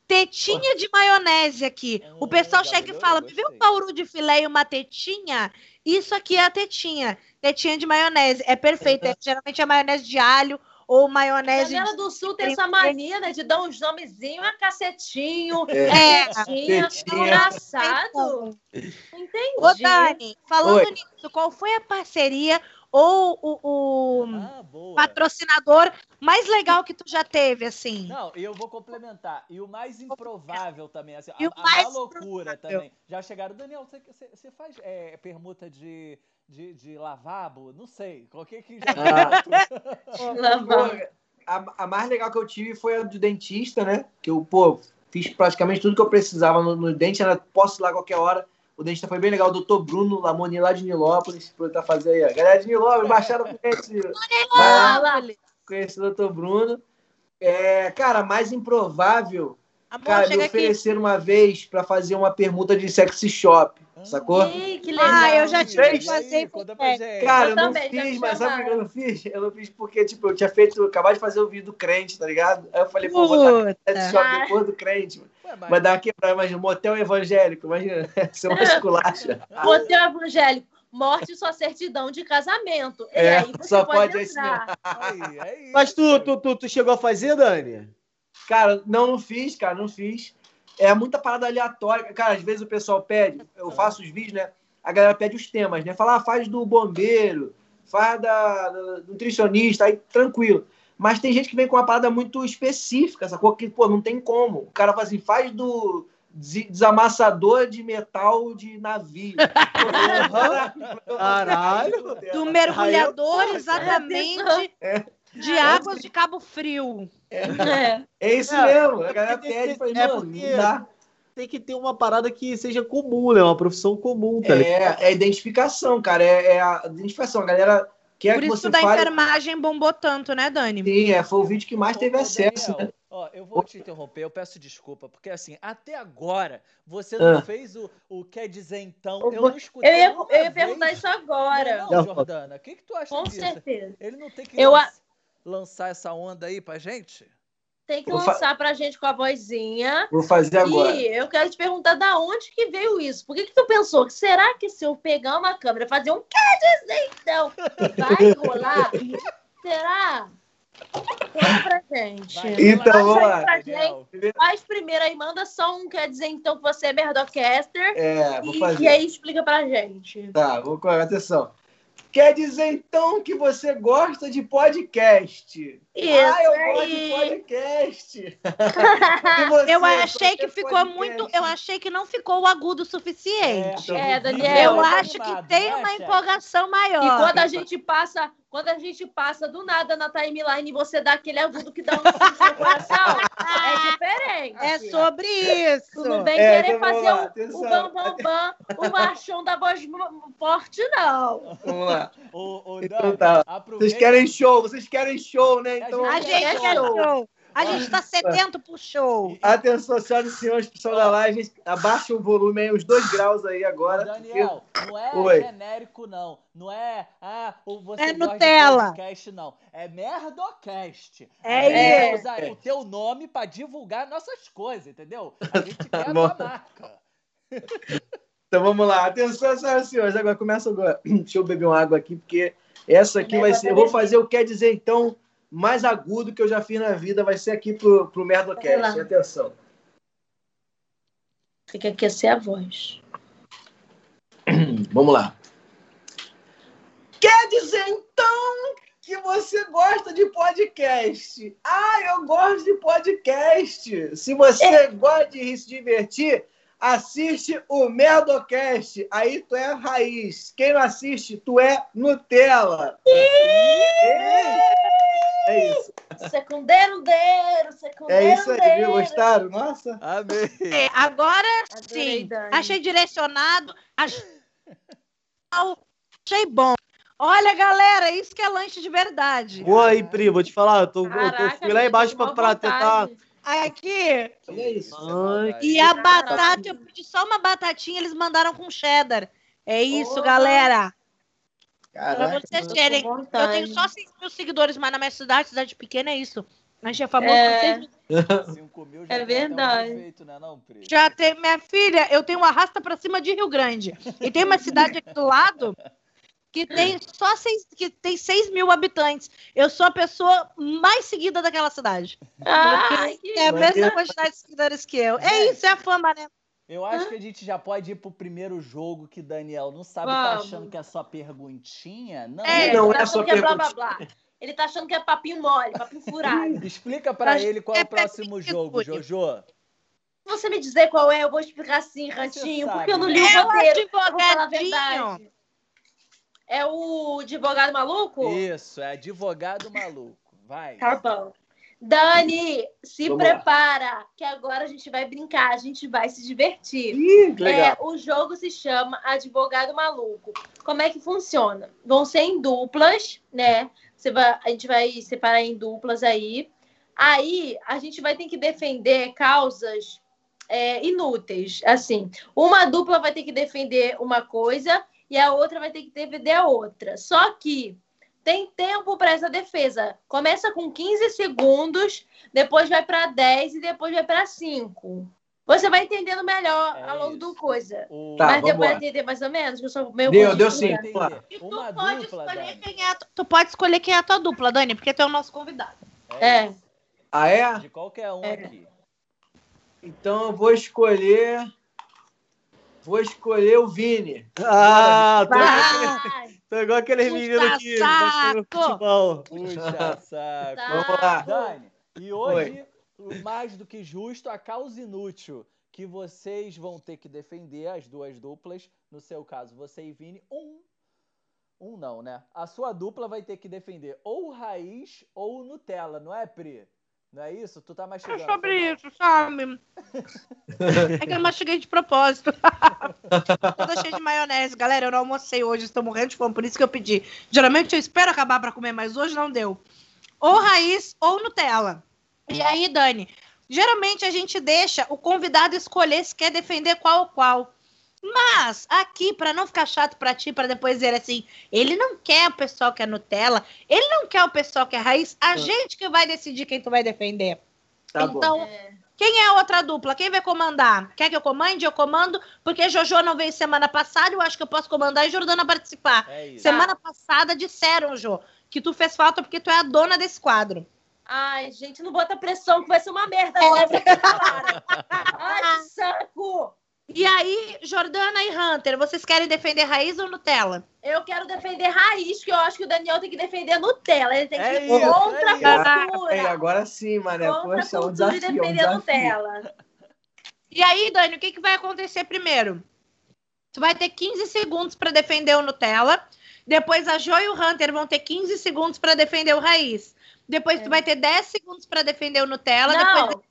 tetinha de maionese aqui. O Hum, pessoal já chega e fala: me vê um bauru de filé e uma tetinha? Isso aqui é a tetinha. Tetinha de maionese. É perfeito. É, geralmente é maionese de alho ou maionese Janela de... do Sul tem essa mania, né, de dar uns nomezinhos, a cacetinho, É. Tetinha. engraçado. Entendi. Ô, Dani, falando Oi. nisso, qual foi a parceria ou o, o Ah, patrocinador mais legal que tu já teve, assim? Não, e eu vou complementar. E o mais improvável também, assim, E a, o a mais má loucura improvável. também. Já chegaram, Daniel, você, você, você faz é, permuta de, de, de lavabo? Não sei. Qualquer que já Lavar. Pô, a, a mais legal que eu tive foi a do dentista, né? Que eu, pô, fiz praticamente tudo que eu precisava no, no dente, era, posso ir lá qualquer hora. O dentista foi bem legal, o doutor Bruno Lamoni, lá de Nilópolis, por estar fazendo aí. ó. Galera de Nilópolis, Fluminense. Ah, lá. Conheci o doutor Bruno. É, cara, mais improvável, Amor, cara, me aqui. ofereceram uma vez pra fazer uma permuta de sexy shop, sacou? Ei, que legal. Ah, eu já tive que fazer. Cara, Eu eu, não também, fiz, mas sabe por que eu não fiz? Eu não fiz porque, tipo, eu tinha feito, acabado de fazer o vídeo do crente, tá ligado? Aí eu falei, pô, vou Puta. sexy shop depois do crente. mano. Ué, mas- Vai dar uma quebrada, imagina, motel evangélico, imagina, ser uma esculacha. Motel evangélico. Morte sua certidão de casamento. E É, aí você só pode, pode entrar. Aí, é isso. Mas tu, tu, tu, tu chegou a fazer, Dani? Cara, não, não fiz, cara, não fiz. É muita parada aleatória. Cara, às vezes o pessoal pede, eu faço os vídeos, né? A galera pede os temas, né? Fala, ah, faz do bombeiro, faz da, da nutricionista, aí tranquilo. Mas tem gente que vem com uma parada muito específica, sacou? Que, pô, não tem como. O cara fala assim, faz do des- desamassador de metal de navio. Caralho. Do mergulhador, exatamente, de águas de Cabo Frio. É. É isso É, mesmo. é A galera pede que- e fala, é mano, porque- não dá. Tem que ter uma parada que seja comum, né? Uma profissão comum, tá ligado? É, é identificação, cara. É, é a identificação. A galera quer Por que isso você da fale. enfermagem bombou tanto, né, Dani? Sim, é, foi o vídeo que mais teve Ô, acesso, Daniel, né? Ó, eu vou te interromper, eu peço desculpa, porque assim, até agora você não Ah. fez o, o quer dizer então. Eu não escutei. Eu ia, eu ia perguntar isso agora. Não, Não. Jordana, o que, que tu acha Com disso? certeza. Ele não tem que Eu a- lançar essa onda aí pra gente? Tem que Vou fa- lançar pra gente com a vozinha. Vou fazer agora. E eu quero te perguntar da onde que veio isso? Por que, que tu pensou que será que se eu pegar uma câmera e fazer um quer dizer então vai rolar? será? Conta pra gente. Vai, Então, vamos lá. Faz primeiro aí, manda só um quer dizer então que você é merdocaster É, vou e, fazer. e aí explica pra gente. Tá, vou com atenção. Quer dizer então que você gosta de podcast? Isso ah, eu gosto de aí. podcast. Você, Eu achei que ficou podcast? muito. Eu achei que não ficou o agudo o suficiente. É, É, Daniel, Eu tá acho que tem uma empolgação maior. E quando a gente passa, quando a gente passa do nada na timeline e você dá aquele agudo que dá um susto no coração, é diferente. É sobre isso. Tu não vem É, querer fazer lá, o, o bam bam bam, o machão da voz forte, não. Vamos lá. Ô, ô, Então tá. Vocês querem show, vocês querem show, né? Então, A A gente gente quer é show. show. A gente tá sedento pro show. atenção, senhoras e senhores, pessoal da live, gente, abaixa o volume aí, uns dois graus aí agora. Daniel, não é Oi. genérico, não. Não é, ah, ou você É Nutella. podcast, não. É Merdocast. É A gente quer isso. usar o teu nome pra divulgar nossas coisas, entendeu? A gente quer a Tá tua marca. Então vamos lá, atenção, senhoras e senhores, agora começa agora. Deixa eu beber uma água aqui, porque essa aqui vai ser. Eu vou fazer o que quer dizer então mais agudo que eu já fiz na vida, vai ser aqui pro, pro Merdocast. Atenção. Tem que aquecer a voz. Vamos lá. Quer dizer então que você gosta de podcast? Ah, eu gosto de podcast. Se você gosta de se divertir, assiste o Merdocast. Aí tu é raiz. Quem não assiste, tu é Nutella. É isso. Secundeiro, deiro, secundeiro, É isso aí, viu? Gostaram? Nossa. Amém. É, agora Adorei, sim. Dani. Achei direcionado. Achei, achei bom. Olha, galera, isso que é lanche de verdade. Pô, aí, Pri, vou te falar, eu, tô, eu Caraca, fui lá embaixo pra, pra tentar. Aqui. É isso. Ai, E a batata, eu pedi só uma batatinha, eles mandaram com cheddar. É isso, Porra. galera. Pra Caraca. vocês tô com terem. Eu tenho só 6 mil seguidores, mas na minha cidade, cidade pequena, é isso. A gente é famoso É. por 6 mil. 5 mil já É um verdade. né, não? Já tem. Minha filha, eu tenho uma arrasta pra cima de Rio Grande. E tem uma cidade aqui do lado que tem só seis, que tem 6 mil habitantes. Eu sou a pessoa mais seguida daquela cidade. Que É a mesma quantidade de seguidores que eu. É isso, é a fama, né? Eu acho que a gente já pode ir pro primeiro jogo que Daniel não sabe, tá Vamos. achando que é só perguntinha. Não, É, Ele Não tá é só que é blá blá perguntinha. blá. Ele tá achando que é papinho mole, papinho furado. Explica pra Acho ele qual é o é próximo perguntinha, jogo. Jojo. Se você me dizer qual é, eu vou explicar assim, Rantinho, porque eu não né? li o É o roteiro. Eu vou falar a verdade. É o advogado maluco? Isso, é advogado maluco. Vai. Tá bom. Dani, se Vamos lá. prepara, que agora a gente vai brincar, a gente vai se divertir. Ih, que legal. É, o jogo se chama Advogado Maluco. Como é que funciona? Vão ser em duplas, né? Você vai, a gente vai separar em duplas aí. Aí a gente vai ter que defender causas é, inúteis. Assim, uma dupla vai ter que defender uma coisa e a outra vai ter que defender a outra. Só que tem tempo para essa defesa. Começa com 15 segundos, depois vai para 10 e depois vai para 5. Você vai entendendo melhor É ao longo isso. do coisa. O... Tá, Mas deu para lá. entender mais ou menos? Eu sou meio Deu, deu sim. E tu Uma pode dupla, escolher Dani. quem é. a tu- Tu pode escolher quem é a tua dupla, Dani, porque tu é o nosso convidado. É. Ah, é? De qualquer um É. aqui. Então eu vou escolher. Vou escolher o Vini. Ah, tô... Vai! Tô igual aqueles Puxa meninos que saco! futebol. Puxa saco. Tá. Vamos lá. Dani, e hoje, mais do que justo, a causa inútil que vocês vão ter que defender, as duas duplas, no seu caso, você e Vini, um. Um não, né? A sua dupla vai ter que defender ou o Raiz ou o Nutella, não é, Pri? Não é isso? Tu tá É mastigando. sobre foi mal. isso, sabe? É que eu mastiguei de propósito. Toda cheia de maionese. Galera, eu não almocei hoje, estou morrendo de fome, por isso que eu pedi. Geralmente eu espero acabar pra comer, mas hoje não deu. Ou raiz ou Nutella. E aí, Dani, geralmente a gente deixa o convidado escolher se quer defender qual ou qual. Mas aqui, pra não ficar chato pra ti, pra depois dizer assim, ele não quer o pessoal que é Nutella, ele não quer o pessoal que é raiz, a gente que vai decidir quem tu vai defender. Tá bom. então, É. quem é a outra dupla? Quem vai comandar? Quer que eu comande? Eu comando, porque Jojo não veio semana passada, eu acho que eu posso comandar e Jordana participar. É isso. Semana passada disseram, Jo, que tu fez falta porque tu é a dona desse quadro. Ai, gente, não bota pressão que vai ser uma merda essa palavra. Ai, que saco! E aí, Jordana e Hunter, vocês querem defender raiz ou Nutella? Eu quero defender raiz, que eu acho que o Daniel tem que defender Nutella. Ele tem que É ir isso, contra é isso. a É, cultura. agora sim, mané. Contra Poxa, a é um cultura desafio. É um defender desafio. Nutella. E aí, Dani, o que, que vai acontecer primeiro? Tu vai ter 15 segundos para defender o Nutella. Depois a Jo e o Hunter vão ter 15 segundos para defender o raiz. Depois É. tu vai ter 10 segundos para defender o Nutella. Não, Depois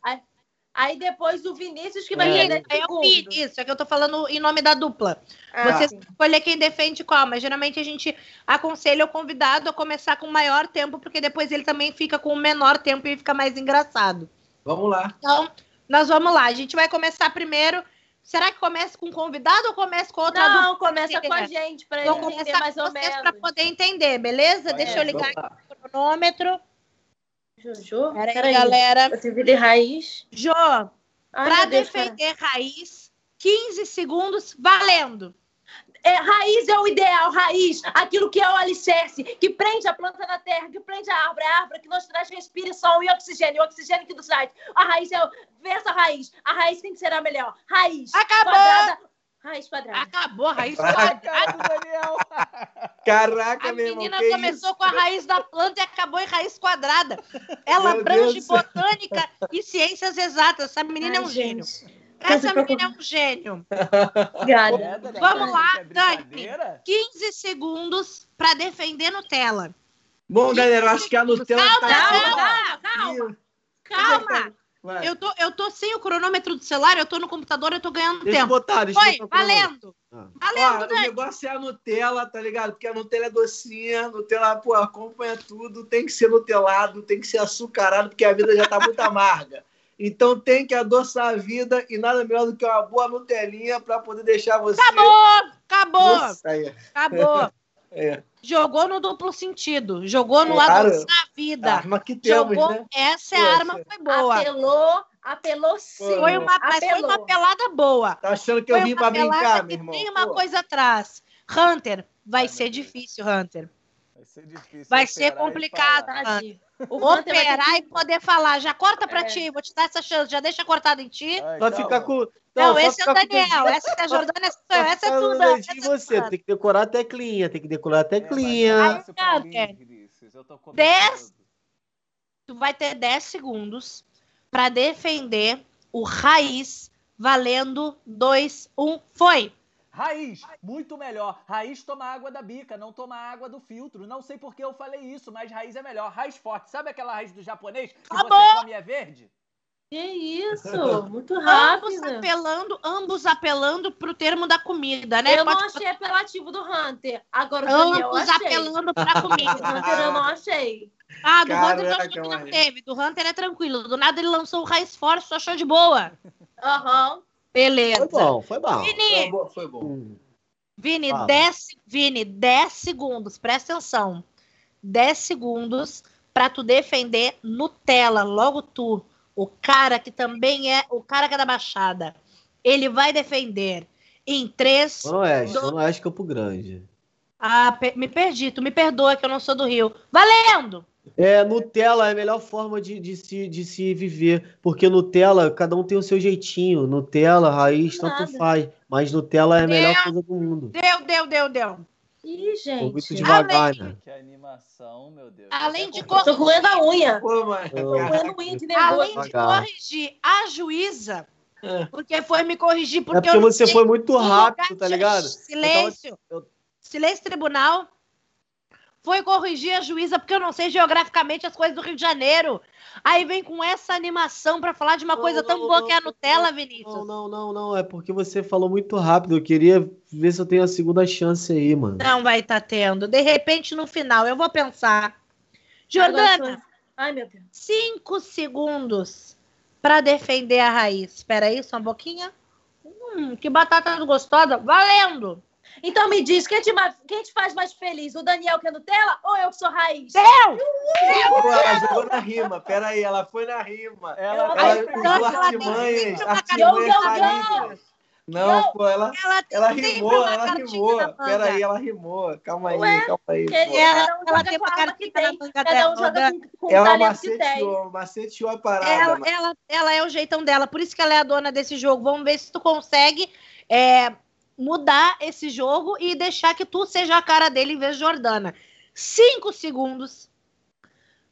aí, depois o Vinícius que vai É. defender segundo. fiz isso, é que eu tô falando em nome da dupla. Ah, Você sim. escolher quem defende qual, mas geralmente a gente aconselha o convidado a começar com maior tempo, porque depois ele também fica com o menor tempo e fica mais engraçado. Vamos lá. Então, nós vamos lá. A gente vai começar primeiro. Será que começa com o convidado ou começa com outra dupla? Não, começa com a gente, pra ele entender começar mais com ou vocês menos. para poder entender, beleza? Vai, Deixa eu é, ligar aqui o cronômetro. Jojo, Pera aí, peraí. galera. Eu tive de raiz. Jô, para Deus, cara. defender raiz, 15 segundos, valendo. É, raiz é o ideal, raiz, aquilo que é o alicerce, que prende a planta na terra, que prende a árvore, a árvore que nos traz respiração e oxigênio, o oxigênio que nos traz. A raiz é o. Versa raiz. A raiz tem que ser a melhor. Raiz. Acabou! Quadrada. Raiz quadrada. Acabou a raiz Vai. quadrada. Daniel. Caraca, A meu irmão. menina que começou isso? com a raiz da planta e acabou em raiz quadrada. Ela Meu abrange botânica e ciências exatas. Essa menina é um Ai, gênio. gente. Essa Não se menina é um gênio. Obrigada. É, Vamos isso lá, é brincadeira? 15 segundos para defender Nutella. Bom, galera, eu acho que a Nutella Calma, tá. calma, calma. Ih, Calma. Vai. Eu tô, eu tô sem o cronômetro do celular, eu tô no computador, eu tô ganhando Deixa tempo. botar, deixa Foi, botar o valendo. Ah. Valendo, Ó, o Dani. negócio é a Nutella, tá ligado? Porque a Nutella é docinha, a Nutella, pô, acompanha tudo, tem que ser nutelado, tem que ser açucarado, porque a vida já tá muito amarga. Então tem que adoçar a vida e nada melhor do que uma boa Nutelinha pra poder deixar você. Acabou, acabou, Nossa, aí. acabou. É. Jogou no duplo sentido, jogou no Claro. adoçar a A vida. arma que temos, Jogou, né? essa é Poxa. arma, foi boa. Apelou, apelou sim. Foi uma, mas foi Apelou. uma pelada boa. Tá achando que eu Foi vim uma pra brincar, que meu irmão? Tem uma Pô. coisa atrás. Hunter, vai Ai, ser difícil, Hunter. Vai ser difícil. Vai ser complicado. vai ter Operar e poder falar. Já corta pra É. ti, vou te dar essa chance. Já deixa cortado em ti. Ai, Vai ficar com. Não, só esse é o ficar com Daniel. Essa é a Jordana, essa eu. Essa é tudo. Essa de é você, tudo. tem que decorar a teclinha, tem que decorar a É, teclinha. pra mim, Hunter. Vinícius, eu tô Dez. Tu vai ter 10 segundos pra defender o raiz valendo 2, 1, foi. Raiz, muito melhor. Raiz toma água da bica, não toma água do filtro. Não sei por que eu falei isso, mas raiz é melhor. Raiz forte. Sabe aquela raiz do japonês que Acabou. você come é verde? Que isso? Muito Ambos rápido. apelando, ambos apelando pro termo da comida, né? Eu não Pode- achei apelativo do Hunter. Agora o Daniel Ambos achei. apelando pra comida. Hunter eu não achei. Ah, do Hunter eu Caraca, que não mano. teve. Do Hunter é tranquilo. Do nada ele lançou o raiz forte, tu achou de boa. Aham. Beleza. Foi bom, foi bom. Foi Vini, bom, foi bom. Hum. Vini, Fala. 10, Vini, 10 segundos, presta atenção. 10 segundos pra tu defender Nutella, logo tu. O cara que também é o cara que é da Baixada. Ele vai defender em 3. Zona Oeste, Zona Oeste Campo Grande. Ah, me perdi, tu me perdoa que eu não sou do Rio. Valendo! É, Nutella é a melhor forma de, de, se, de se viver, porque Nutella, cada um tem o seu jeitinho. Nutella, raiz, tanto Nada. faz. Mas Nutella é a melhor É. coisa do mundo. Deu, deu, deu, deu. Ih, Foi muito gente. devagar, né? Que animação, meu Deus. Além de Até cor- Tô roendo a unha. Pô, mano. Tô roendo unha de Além de corrigir a juíza, É. porque foi me corrigir É porque, porque eu não você foi muito rápido, tá ligado? Silêncio. Eu tava- Silêncio, tribunal. Foi corrigir a juíza porque eu não sei geograficamente as coisas do Rio de Janeiro. Aí vem com essa animação pra falar de uma Não, coisa tão não, boa não, que é a não, Nutella, Não, Vinícius. não, não, não. É porque você falou muito rápido. Eu queria ver se eu tenho a segunda chance aí, mano. Não vai estar tendo. De repente, no final, eu vou pensar. Jordana, Agora, Ai, meu Deus. cinco segundos pra defender a raiz. Espera aí, só um pouquinho. Hum, que batata gostosa. Valendo! Então me diz, quem te, quem te faz mais feliz? O Daniel que é Nutella ou eu que sou raiz? Pô, ela jogou na rima. Pera aí, ela foi na rima. Ela, Ela usou ela tem artimanhas. Artimanhas yo. faríveis. Não, pô, ela, Ela, ela rimou, ela rimou. na manga. Pera aí, ela rimou. Calma aí, Ué, calma aí. Pô. Ela- um ela joga tem com uma arma que tem. Cada dela, um joga com, com o Ela talento que tem. maceteou, maceteou a parada. Ela, ela, ela é o jeitão dela, por isso que ela é a dona desse jogo. Vamos ver se tu consegue é, mudar esse jogo e deixar que tu seja a cara dele em vez de Jordana. Cinco segundos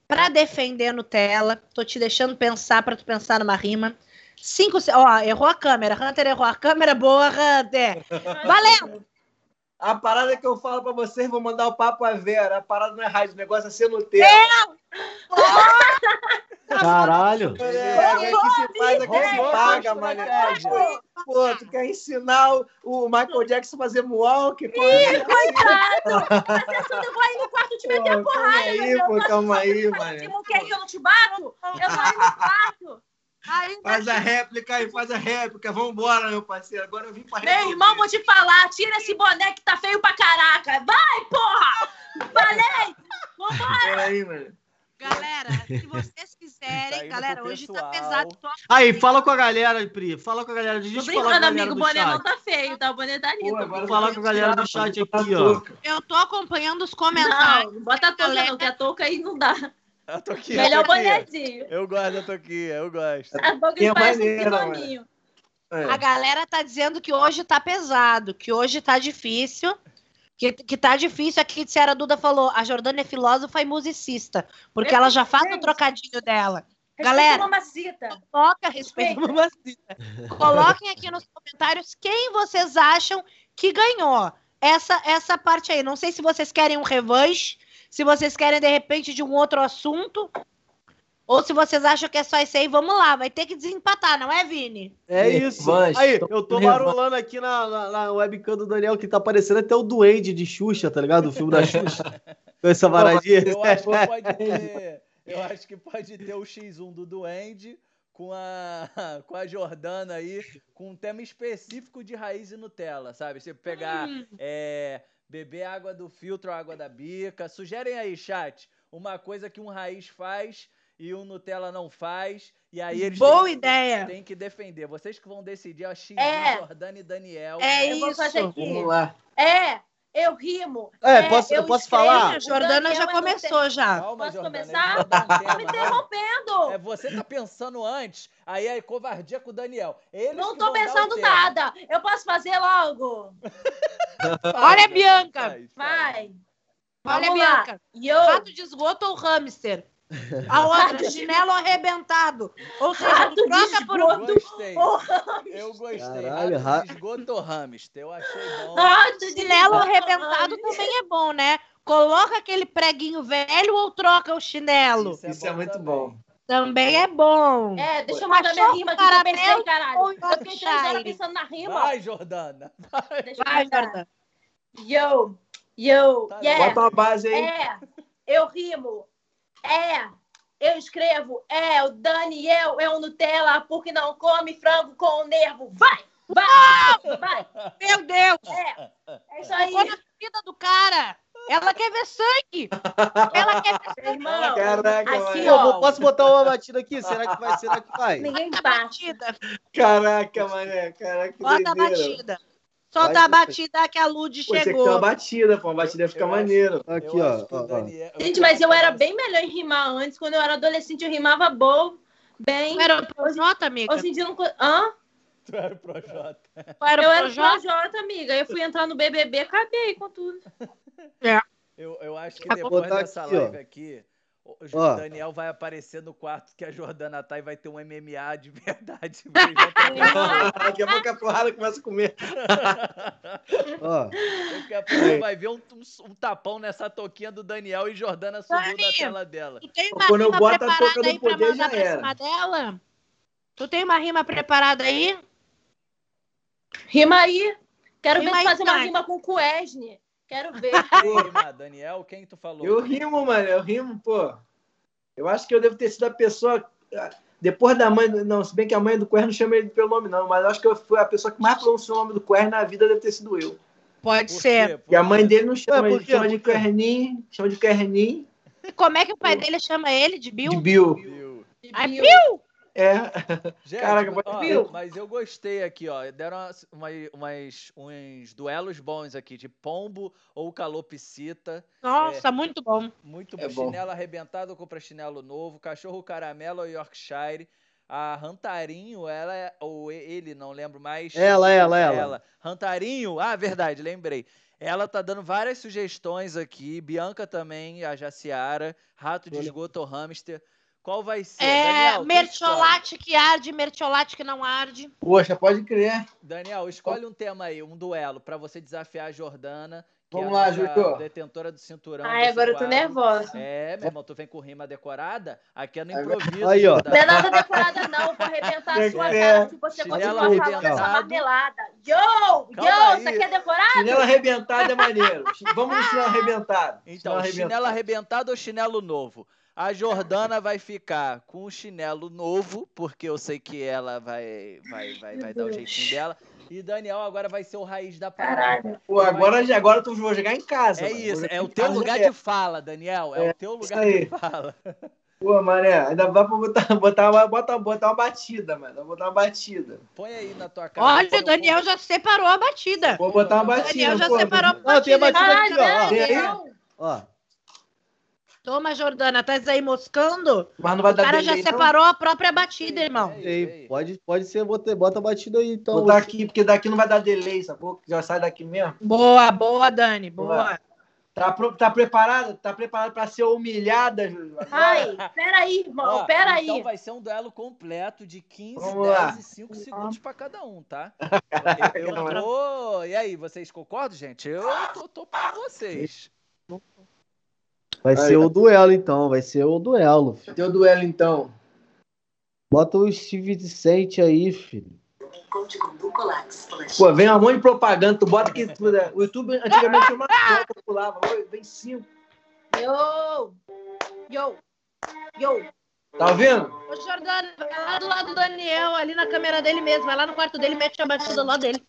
pra defender Nutella. Tô te deixando pensar pra tu pensar numa rima. Cinco se- Ó, errou a câmera. Hunter errou a câmera. Boa, Hunter. Valendo! A parada que eu falo pra vocês, vou mandar o papo a Vera. A parada não é rádio, o negócio é ser Nutella. Caralho. É, aqui se faz, aqui se Roubou a paga, mano. Pô, tu quer ensinar o, Michael Jackson a fazer moonwalk? Pô, Coitado! Mas eu vou aí no quarto te meter a pô, calma aí, pô, calma aí, Se mano. não quer que eu não te bato, eu vou aí no quarto. Ainda Faz a réplica aí, faz a réplica. Vambora, meu parceiro. Agora eu vim pra Meu resolver. irmão, vou te falar, tira esse boné que tá feio pra caraca. Vai, porra! Falei! Peraí, mano. Galera, se vocês Tá quiserem, indo galera, hoje tá pesado. Tô Aí, fala com a galera, Pri. Fala com a galera. Deixa Tô eu falar com a amigo, o boné não chat. tá feio, tá? O boné tá lindo. Pô, falar com a galera do chat aqui, tá ó. Eu tô acompanhando os comentários. Não, não bota a touca Galera. não, que a touca aí não dá. A Toquinha, Melhor a bonezinho. Eu gosto da Toquinha, eu gosto. A touca Tem a parece um maneira, pinoninho. A É. galera tá dizendo que hoje tá pesado, que hoje tá difícil. Que, que tá difícil. Aqui de Sierra Duda falou: a Jordana é filósofa e musicista. Porque ela já faz o Gente. trocadilho dela. Galera. mamacita. Coloca a respeito mamacita. Coloquem aqui nos comentários quem vocês acham que ganhou. Essa, essa parte aí. Não sei se vocês querem um revanche, se vocês querem, de repente, de um outro assunto. Ou se vocês acham que é só isso aí, vamos lá. Vai ter que desempatar, não é, Vini? É isso. Revanche, Aí, tô eu tô marolando aqui na, na, na webcam do Daniel, que tá parecendo até o Duende de Xuxa, tá ligado? O filme da Xuxa. Com essa varadinha. Eu acho que pode ter. Eu acho que pode ter o X1 do Duende com a, com a Jordana aí, com um tema específico de raiz e Nutella, sabe? Você pegar Hum. é, beber água do filtro, água da bica. Sugerem aí, chat, uma coisa que um raiz faz e um Nutella não faz. E aí eles Boa têm, ideia. têm que defender. Vocês que vão decidir, a X1, É. Jordana e Daniel. É Eu vou isso. fazer aqui. Vamos lá. É, eu rimo. É, posso- eu posso escrevo, falar? A Jordana o já é começou já. Calma, Posso Jordana, começar? vai Tá me interrompendo. É, você tá pensando antes, aí é covardia com o Daniel. Eles Não tô o pensando nada. Eu posso fazer logo. Olha, Bianca. Faz. Vai. Olha. Bianca. Yo. Rato de esgoto ou hamster? A outra, chinelo arrebentado. Ou seja, Rato de troca por um. esgoto. Gostei. Eu gostei. Caralho, Rato ra- de esgoto hamster? Eu achei bom. rato de Chinelo arrebentado também é bom, né? Coloca aquele preguinho velho ou troca o chinelo. Isso é muito também. bom. Também é bom. É, deixa eu mandar minha rima aqui que eu pensei, caralho. ou Eu fiquei três horas pensando na rima. Vai, Jordana. Vai. Vai. Jordana. Yo, yo, Tá yeah. Bota uma base aí. É, eu rimo. É, eu escrevo. É, o Daniel é o Nutella porque não come frango com o nervo. Vai, vai, vai. Meu Deus! É, é isso aí. Tocou na vida do cara. Ela quer ver sangue. Ela quer ver sangue. Irmão, Caraca, aqui, ó. posso botar uma batida aqui? Será que vai? Será que vai? Ninguém a bate. batida. Caraca, mané. Caraca, que Bota a batida. Solta a batida que a Lud Pô, tinha que chegou. uma batida, pô. Uma batida ia ficar acho- maneiro. Aqui, ó. o. Daniel- Gente, mas eu era bem melhor em rimar antes. Quando eu era adolescente, eu rimava bom, bem. Era nota, amiga. Hoje em dia não. Hã? Tu era o Projota. Eu o era Projota? Projota, amiga. Eu fui entrar no BBB, acabei com tudo. Eu, eu acho que depois dessa aqui, ó. live aqui, o o Ó. Daniel vai aparecer no quarto que a Jordana tá e vai ter um MMA de verdade. Daqui a pouco a porrada começa a comer. Ó, Daqui a pouco vai ver um, um- um tapão nessa toquinha do Daniel e Jordana subiu da tela dela. Tu tem uma Quando eu boto a preparada touca do aí pra poder, mandar já pra era. cima dela? Tu tem uma rima preparada aí? Rima aí. Quero Rima ver aí, tu fazer uma rima com o Kuesne. Quero ver. Rima? Daniel, quem tu falou? Eu rimo, mano, eu rimo, pô. Eu acho que eu devo ter sido a pessoa. Depois da mãe. Não, se bem que a mãe do Quer não chama ele pelo nome, não, mas eu acho que eu fui a pessoa que mais pronunciou o nome do Quer na vida deve ter sido eu. Pode Por ser. E a mãe dele não chama, ele chama de? Quernin, chama de Quernin, Como é que o pai dele chama ele? De Bill? de Bill. Viu? Ai, Bill. É, Gente, Caraca, ó, viu? mas eu gostei aqui, ó. Deram umas, umas- uns duelos bons aqui, de pombo ou calopsita. Nossa, muito bom. Muito É bom. Chinelo arrebentado compra chinelo novo. Cachorro caramelo ou Yorkshire. A Rantarinho, ela é. Ou ele, não lembro mais. Ela, ela, ela. Rantarinho, ah, verdade, lembrei. Ela tá dando várias sugestões aqui. Bianca também, a Jaciara. Rato de esgoto ou hamster. Qual vai ser? É, Daniel, mertiolate que arde, mertiolate que não arde. poxa, pode crer. Daniel, escolhe um tema aí, um duelo, pra você desafiar a Jordana. Que Vamos é a lá, Juju. detentora do cinturão. Ai, agora eu tô nervosa. É, meu irmão, tu vem com rima decorada, aqui é no improviso. Aí, ó. Não é nada decorada, não. Vou arrebentar a sua É. cara se você Chinelo continuar falando essa marmelada. Yo! Calma Yo! aí. Você quer decorar? Chinelo arrebentado é maneiro. Vamos no chinelo arrebentado. Então, chinelo arrebentado ou chinelo novo? A Jordana vai ficar com o chinelo novo, porque eu sei que ela vai, vai, vai, vai dar o jeitinho dela. E Daniel agora vai ser o raiz da parada. Caralho. Pô, agora, agora eu vou jogar em casa. É mano. Isso, é o teu lugar de fala, Daniel. É, É, o teu lugar de fala. Pô, mané, ainda dá pra botar, botar, uma, botar, botar uma batida, mano. Vou botar uma batida. Põe aí na tua cara. Olha, o Daniel já separou a batida. Vou botar uma O batida. Daniel já pô. separou a Não, tem a batida. batida aqui, ó. Tem aí? não. Ó, Toma, Jordana, tá aí moscando? Mas não vai O dar cara já delay, não? separou a própria batida, irmão. Ei, é isso. pode, pode ser, bota, bota a batida aí, então. Botar aqui, porque daqui não vai dar delay, sacou? Já sai daqui mesmo. Boa, boa, Dani, boa. Tá, tá preparada? Tá preparada pra ser humilhada, Júlio? Ai, peraí, irmão. Ó, Peraí. Então vai ser um duelo completo de 15, Vamos 10 lá. e 5 segundos pra cada um, tá? Eu, tô. E aí, vocês concordam, gente? Eu tô, tô pra vocês. Vai Aí, ser o duelo, então. Vai ser o duelo. filho. Teu duelo, então. Bota o Steve Vicente aí, filho. Pô, vem um monte de propaganda, tu bota aqui tudo. né? O YouTube antigamente tinha uma foto que pulava. Vem cinco. Yo! Yo! Yo! Tá ouvindo? Ô, Jordana, vai lá do lado do Daniel, ali na câmera dele mesmo. Vai lá no quarto dele e mete a batida lá dele.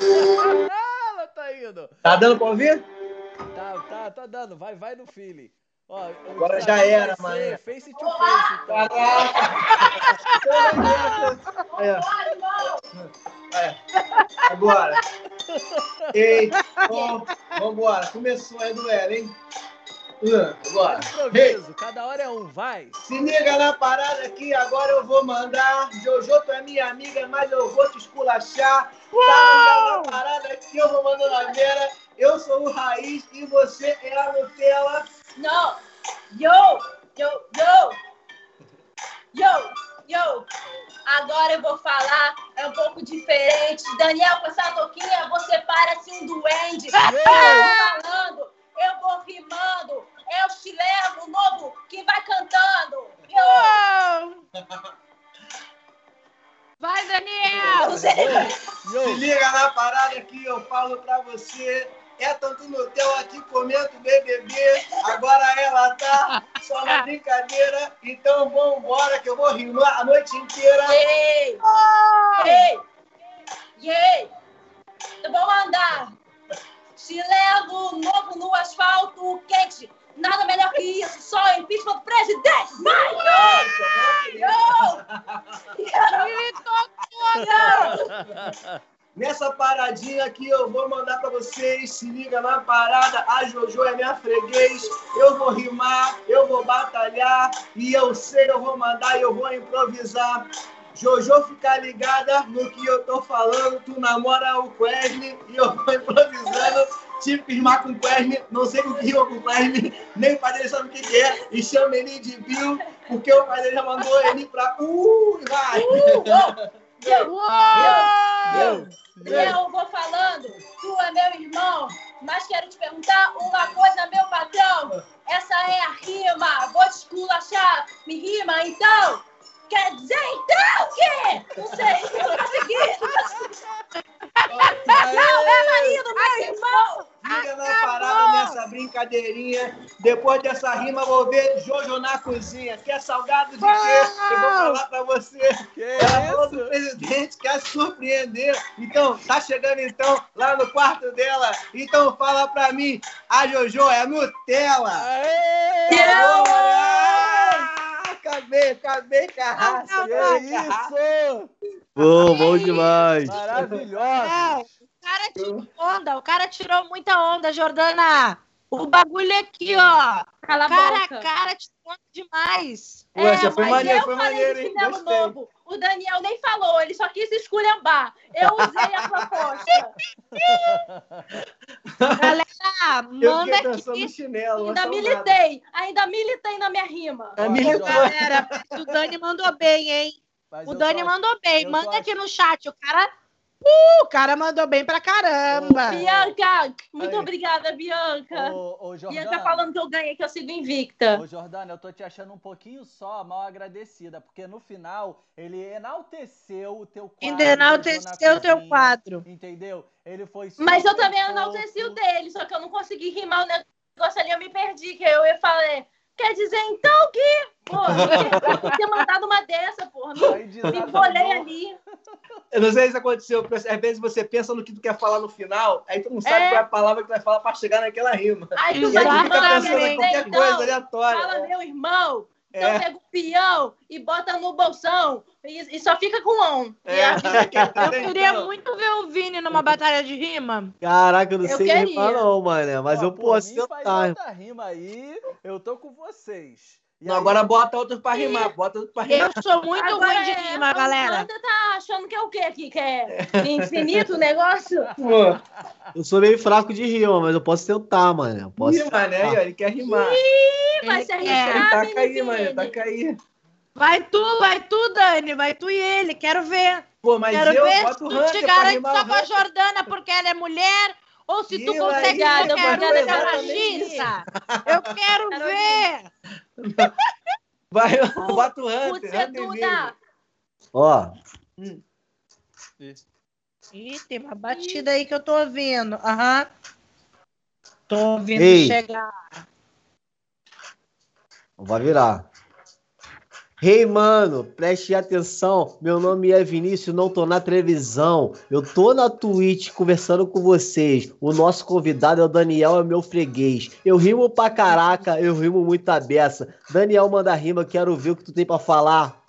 Ela tá indo. Tá dando pra ouvir? Tá, tá, tá dando. Vai, vai no feeling. Ó, Agora já era, mano. Face to face, então. É. É. Agora. Ei, bom, vambora. Começou aí duelo, hein? Uh, Agora. Improviso, cada hora é um, vai. Se liga na parada aqui, agora eu vou mandar. Jojo, tu é minha amiga, mas eu vou te esculachar. Tá na parada aqui, eu vou mandando a Vera. Eu sou o Raiz e você é a Nutella. Não! Yo! Yo! Yo! Yo! Yo! Agora eu vou falar, é um pouco diferente. Daniel, com essa toquinha, você parece um duende. Eu vou falando, eu vou rimando. Eu te levo novo que vai cantando. Yo! Vai, Daniel! Se liga na parada aqui, eu falo pra você. É tanto Nutella que comento BBB. Agora ela tá só na brincadeira. Então vambora que eu vou rimar a noite inteira. Ei! Ei! Ei! Eu vou mandar. Te levo novo no asfalto quente. Nada melhor que isso, só impeachment do presidente. Vai! Yo! Yo! Nessa paradinha aqui eu vou mandar pra vocês. Se liga na parada. A Jojo é minha freguês. Eu vou rimar, eu vou batalhar. E eu sei, eu vou mandar e eu vou improvisar. Jojo ficar ligada no que eu tô falando. Tu namora o Quesne e eu. Rimar com o Quesne, não sei o que rima com o Quesne, nem o pai dele sabe o que, que é, e chama ele de Bill, porque o pai dele já mandou ele pra. Uh, vai! Eu, eu vou falando, tu é meu irmão, mas quero te perguntar uma coisa, meu patrão. Essa é a rima, vou te esculachar, me rima então? Quer dizer então o quê? Não sei, eu consegui. Não, consegui. não tá indo, meu irmão. Fica na parada nessa brincadeirinha. Depois dessa rima, vou ver Jojo na cozinha. Quer salgado de quê? Eu vou falar pra você. Que Ela falou do presidente, quer surpreender. Então, tá chegando então lá no quarto dela. Então fala pra mim, a Jojo é Nutella. Aê! Ah, Acabei, acabei com a raça. Que raça. isso? Pô, bom demais. Maravilhosa. Não, o cara tirou onda, o cara tirou muita onda, Jordana. O bagulho é aqui, ó. Cala a Cara a boca. cara tirou onda demais. Poxa, foi mas maneiro, eu foi falei maneiro, hein? cinema Gostei. novo. O Daniel nem falou, ele só quis esculhambar. Eu usei a proposta. Galera, manda aqui. no chinelo. Ainda militei, ainda militei na minha rima. É Galera, o Dani mandou bem, hein? mas O Dani tô- mandou bem. eu tô Manda aqui no chat. O cara. Uh, o cara mandou bem pra caramba. Bianca, muito Aí. obrigada, Bianca. Ô, ô, Jordana, Bianca falando que eu ganhei, que eu sigo invicta. Ô, Jordana, eu tô te achando um pouquinho só mal agradecida, porque no final ele enalteceu o teu quadro. Ainda enalteceu o teu quadro. Entendeu? Ele foi Mas eu também enalteci o dele, só que eu não consegui rimar o negócio ali, eu me perdi, que eu ia falar, quer dizer então que, pô, eu ter mandado uma dessa, porra, me, Aí embolei ali. Eu não sei se aconteceu, porque às vezes você pensa no que tu quer falar no final, aí tu não sabe É. qual é a palavra que tu vai falar pra chegar naquela rima. Aí tu E aí vai tu fica rimar, pensando em quer qualquer coisa então, aleatória. fala meu irmão, então É. pega o peão e bota no bolsão, e, e só fica com on. E É. Eu queria então, muito ver o Vini numa batalha de rima. Caraca, eu não Eu sei queria. rimar não, mano. Mas Ó, eu posso faz tentar. outra rima aí, eu tô com vocês. E Não, aí- agora bota outro pra rimar, bota outro pra rimar. Eu sou muito Agora ruim de é, rima, a galera. Amanda tá achando que é o quê aqui? Que é infinito o negócio? Pô, Eu sou meio fraco de rima, mas eu posso tentar, mano. Eu posso rima, né? Aí, ó, Ele quer rimar. Ih, vai se arriscar, taca aí, menino. mano. Taca aí. Vai tu, vai tu, Dani. Vai tu e ele. Quero ver. Pô, mas Quero eu ver se boto o tu Hunter te garante só com a. Jordana porque ela é mulher. Ou se tu consegue obrigada, mulher obrigada, machista. Eu quero Quero ver. Vai, bota o Hunter. Putz, Hunter Duda. Ó, Ih, tem uma batida aí que eu tô ouvindo. Aham. Tô ouvindo Ei. chegar. vai virar. Hey, mano, preste atenção. Meu nome é Vinícius, não tô na televisão. Eu tô na Twitch conversando com vocês. O nosso convidado é o Daniel, é meu freguês. Eu rimo pra caraca, eu rimo muita beça. Daniel manda rima, quero ver o que tu tem pra falar.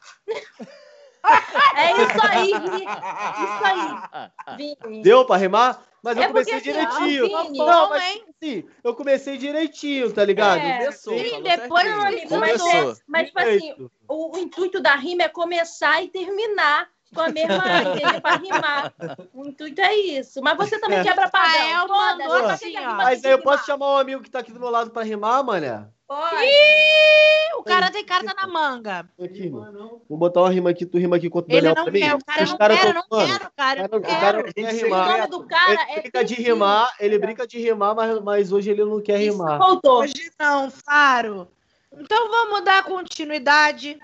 É isso aí, Vini. Isso aí, Vini. Deu pra rimar? Mas eu É porque, comecei assim, ó, direitinho. Vini- Bom, Não, mas hein? sim, eu comecei direitinho, tá ligado? É. Começou, Sim, depois certinho. Não, amigo, mas, Começou. é, mas tipo assim, o, o intuito da rima é começar e terminar com a mesma, entendeu? Pra rimar. O intuito é isso. Mas você também quebra padrão. Rafael Todas, mandou assim, Mas aí eu posso chamar um amigo que tá aqui do meu lado pra rimar, mané? Pode. Ih, o cara tem carta na manga. Aqui, mano. Vou botar uma rima aqui, tu rima aqui contra o Ele Daniel não pra mim. quer, o cara Os não quer, tão- não quero, cara. Eu o não cara- o quero. cara não quer rimar. cara Ele é brinca de rimar, ele brinca de rimar, mas, mas hoje ele não quer Isso rimar. faltou. Hoje não, Faro. Então vamos dar continuidade.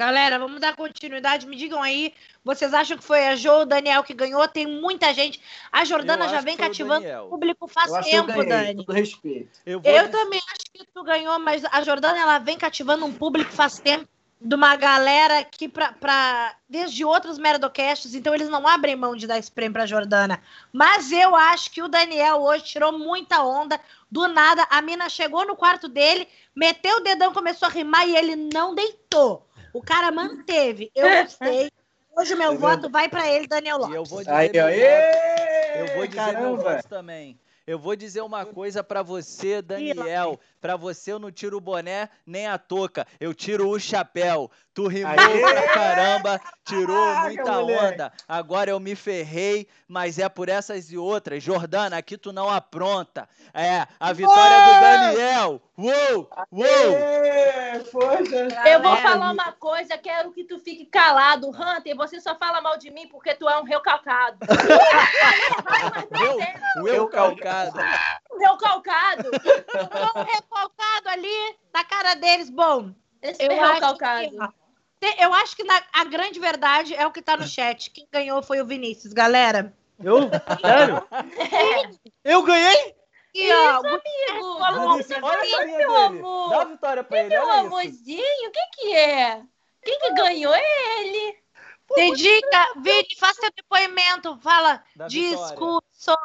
Galera, vamos dar continuidade. Me digam aí, vocês acham que foi a Jo ou o Daniel que ganhou? Tem muita gente. A Jordana já vem o cativando Daniel. o público faz Eu acho que eu tempo, ganhei, Dani. todo respeito. Eu, vou Eu dizer- também acho que tu ganhou, mas a Jordana ela vem cativando um público faz tempo de uma galera que pra, pra desde outros merdocasts, então eles não abrem mão de dar esse prêmio pra Jordana. Mas eu acho que o Daniel hoje tirou muita onda. Do nada, a mina chegou no quarto dele, meteu o dedão, começou a rimar e ele não deitou. O cara manteve. Eu gostei. Hoje o meu É voto vai pra ele, Daniel E Lopes. eu vou dizer Aí, meu voto. Eu vou dizer meu voto também. eu vou dizer uma coisa pra você, Daniel. Pra você eu não tiro o boné nem a touca, eu tiro o chapéu. Tu rimou Aê! pra caramba, tirou Caraca, muita moleque. onda. Agora eu me ferrei, mas é por essas e outras. Jordana, aqui tu não apronta. É, a vitória do Daniel. Uou! Uou! Poxa. Eu vou falar uma coisa, quero que tu fique calado. Hunter, você só fala mal de mim porque tu é um recalcado. Eu, o eu calcado. Um recalcado. Tô recalcado ali na cara deles. Bom, Esse eu acho, recalcado. que, eu acho que na- a grande verdade é o que tá no chat. Quem ganhou foi o Vinícius, galera. Eu? Sério? Eu ganhei? E, ó, o Amigo, Vinícius, olha a carinha meu dele. amor. Dá a vitória pra ele, meu olha isso. amorzinho, o que que é? Quem que ganhou é ele. dedica, Vini, faz seu depoimento. Fala discurso.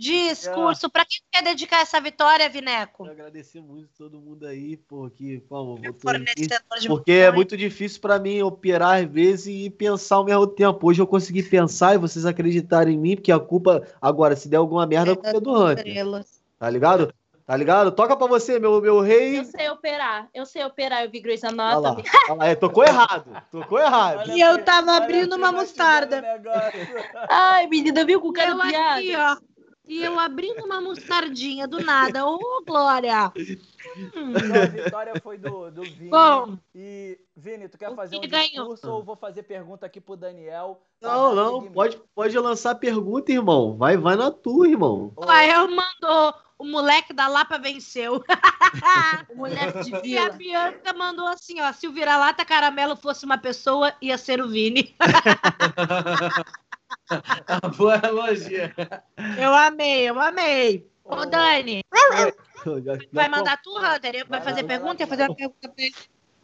Discurso. Pra quem quer dedicar essa vitória, Vineco? Quero agradecer muito todo mundo aí, pô, que, pô, aqui. fornecedor de Porque é muito difícil pra mim operar às vezes e pensar ao mesmo tempo. Hoje eu consegui pensar e vocês acreditarem em mim, porque a culpa, agora, se der alguma merda, a culpa é do Hunter. Tá ligado? Tá ligado? Toca pra você, meu, meu rei. Eu sei operar. Eu sei operar. Eu vi Grey's Olha lá, olha lá, é, tocou errado. Tocou errado. Olha E eu tava abrindo uma mostarda. Ai, menina, viu com o cara Eu aqui, ó. E eu abrindo uma mostardinha do nada. Ô, Glória! Hum. Então, a vitória foi do, do Vini. Bom. E, Vini, tu quer fazer um ganhou. discurso ou vou fazer pergunta aqui pro Daniel? Não, não, seguimento? pode, pode lançar pergunta, irmão. Vai, vai na tua, irmão. O Rael mandou. O moleque da Lapa venceu. O moleque de E a vila. Bianca mandou assim, ó. Se o vira-lata caramelo fosse uma pessoa, ia ser o Vini. Boa analogia. Eu amei, eu amei. Ô, Dani, vai mandar tu, Hunter? Vai Vai fazer pergunta? Ia fazer uma pergunta pra ele.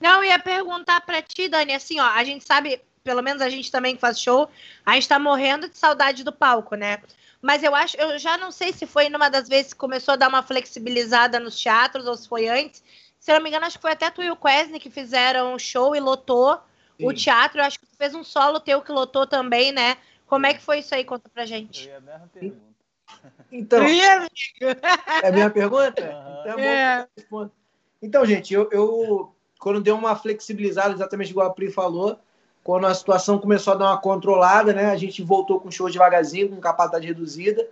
Não, ia perguntar pra ti, Dani, assim, ó, a gente sabe, pelo menos a gente também que faz show, a gente tá morrendo de saudade do palco, né? Mas eu acho, eu já não sei se foi numa das vezes que começou a dar uma flexibilizada nos teatros ou se foi antes. Se eu não me engano, acho que foi até tu e o Quesne que fizeram um show e lotou o Sim. teatro. Eu acho que tu fez um solo teu que lotou também, né? Como é que foi isso aí? Conta pra Eu gente. ia a mesma pergunta. Então, é a minha pergunta? Aham. Então, é bom. Então, gente, eu, eu quando deu uma flexibilizada, exatamente igual a Pri falou, quando a situação começou a dar uma controlada, né? A gente voltou com show devagarzinho, com capacidade reduzida.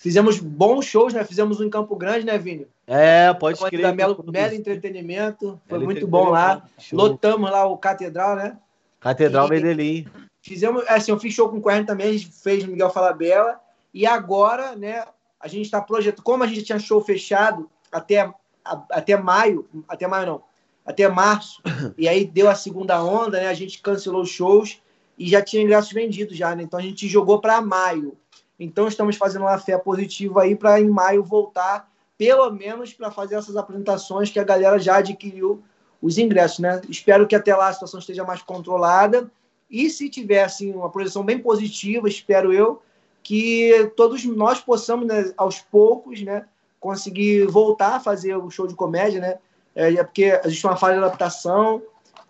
Fizemos bons shows, né? Fizemos um em Campo Grande, né, Vini? É, pode Onde crer. da Melo, Melo Entretenimento. Foi Melo muito bom lá. Show. Lotamos lá o Catedral, né? Catedral E- Medellín. Fizemos, assim, eu fiz show com o Quern também, a gente fez no Miguel Falabella. E agora, né, a gente está projetando, como a gente tinha show fechado até, a- até maio, até maio não, até março, e aí deu a segunda onda, né, a gente cancelou os shows e já tinha ingressos vendidos já, né, então a gente jogou para maio. Então estamos fazendo uma fé positiva aí para em maio voltar, pelo menos para fazer essas apresentações que a galera já adquiriu os ingressos, né? Espero que até lá a situação esteja mais controlada e se tiver assim, uma projeção bem positiva, espero eu, que todos nós possamos, né, aos poucos, né, conseguir voltar a fazer o show de comédia, né? É, é porque existe uma falha de adaptação,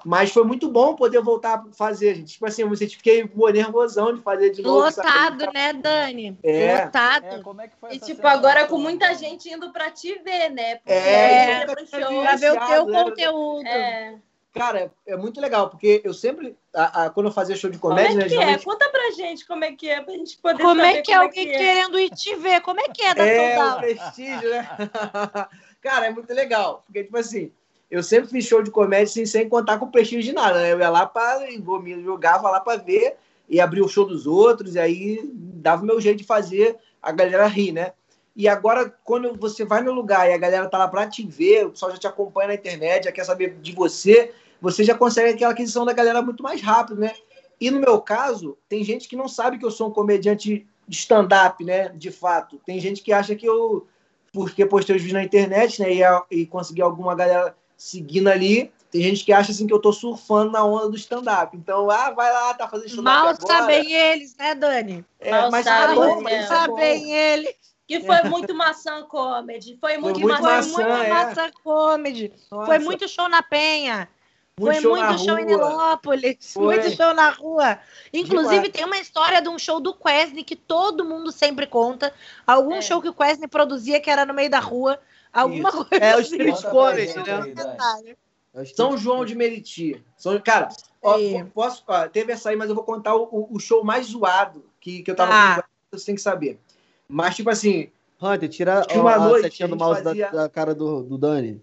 mas foi muito bom poder voltar a fazer, gente. Tipo assim, eu me fiquei nervosão de fazer de novo. sabe? Lotado, né, Dani? É. Lotado. É, como é que foi E essa tipo, agora com muita gente indo pra te ver, né? Porque É, show. Pra ver o teu né? conteúdo. É. Cara, é muito legal, porque eu sempre, a- a- quando eu fazia show de Como comédia, é né, que é? geralmente- Conta pra gente como é que é, pra gente poder Como saber é que é alguém querendo ir te ver? Como é que é da É, o soldado? prestígio, né? Cara, é muito legal. Porque, tipo assim, eu sempre fiz show de comédia assim, sem contar com prestígio de nada, né? Eu ia lá para me jogava lá para ver e abrir o show dos outros, e aí dava o meu jeito de fazer a galera rir, né? E agora, quando você vai no lugar e a galera tá lá para te ver, o pessoal já te acompanha na internet, já quer saber de você, você já consegue aquela aquisição da galera muito mais rápido, né? E no meu caso, tem gente que não sabe que eu sou um comediante de stand-up, né? De fato. Tem gente que acha que eu, porque postei os vídeos na internet, né? E, e consegui alguma galera seguindo ali. Tem gente que acha assim que eu tô surfando na onda do stand-up. Então, ah, vai lá, tá fazendo stand-up Mal agora. sabem eles, né, Dani? É, Mal mas sabem, bom, tá bom. sabem eles. Que foi muito maçã comedy. Foi muito, muito Foi maçã. maçã. muito é. massa comedy. Nossa. Foi muito show na penha. Foi show muito show em rua. Nelópolis, Foi. muito show na rua. Inclusive, Demais. tem uma história de um show do Quesne que todo mundo sempre conta. Algum É. show que o Quesne produzia que era no meio da rua. Alguma Isso. coisa É o assim. street comedy, né? É São João de Meriti. São, cara, ó, posso, ó, teve essa aí, mas eu vou contar o, o- o show mais zoado que, que eu tava Ah. com você tem que saber. Mas, tipo assim, Hunter, tira uma ó, a noite setinha que do mouse da- fazia- da, cara do, do Dani.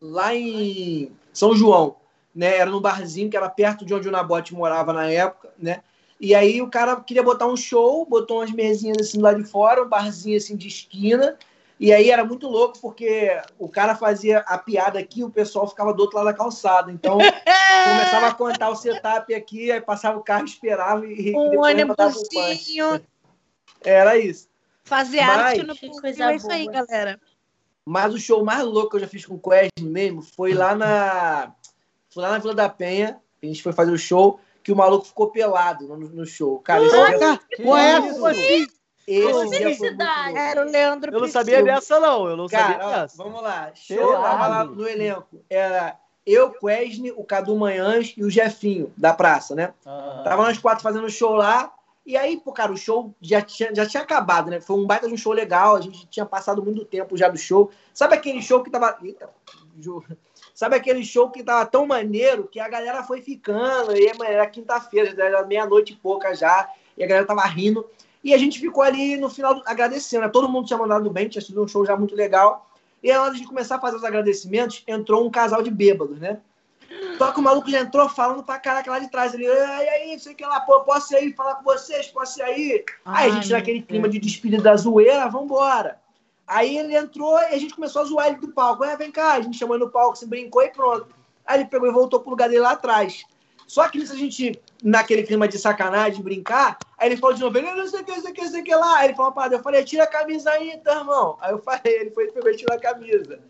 lá em São João, né? Era num barzinho que era perto de onde o Nabote morava na época, né? E aí o cara queria botar um show, botou umas mesinhas assim lá de fora, um barzinho assim de esquina. E aí era muito louco porque o cara fazia a piada aqui, e o pessoal ficava do outro lado da calçada. Então começava a contar o setup aqui, aí passava o carro, esperava e, Um ônibusinho, Era isso. Fazer Mas- arte no Que Brasil. coisa É isso aí, boa. galera. Mas o show mais louco que eu já fiz com o Quest mesmo foi lá na. Foi lá na Vila da Penha. A gente foi fazer o show, que o maluco ficou pelado no, no show. Cara, esse dia, é? isso? Como assim? esse dia foi. Era o Leandro Eu não sabia dessa, não. Eu não sabia Cara, ó, dessa. vamos lá. Show, lá no elenco. Era eu, Quesne, o Cadu Manhãs e o Jefinho, da praça, né? Aham. Tava nós quatro fazendo show lá. E aí, pô, cara, o show já tinha, já tinha acabado, né? Foi um baita de um show legal. A gente tinha passado muito tempo já do show. Sabe aquele show que tava. Eita. Sabe aquele show que tava tão maneiro que a galera foi ficando. E amanhã era quinta-feira, era meia-noite e pouca já. E a galera tava rindo. E a gente ficou ali no final do- agradecendo. né? Todo mundo tinha mandado bem, tinha sido um show já muito legal. E na hora de começar a fazer os agradecimentos, entrou um casal de bêbados, né? Só que o maluco já entrou falando pra caraca lá de trás. Ele, e aí, sei que lá, pô, posso ir aí falar com vocês? Posso ir aí? aí a gente, Ai, naquele meu clima de despedida da zoeira, vambora. Aí ele entrou e a gente começou a zoar ele do palco. É, vem cá, a gente chamou ele no palco, se brincou e pronto. Aí ele pegou e voltou pro lugar dele lá atrás. Só que nisso a gente, naquele clima de sacanagem, de brincar, aí ele falou de novo, não sei o que, não sei o que, não sei o que lá. Aí ele falou parada, eu falei, tira a camisa aí, então, irmão. Aí eu falei, ele foi, pegou e tirou a camisa.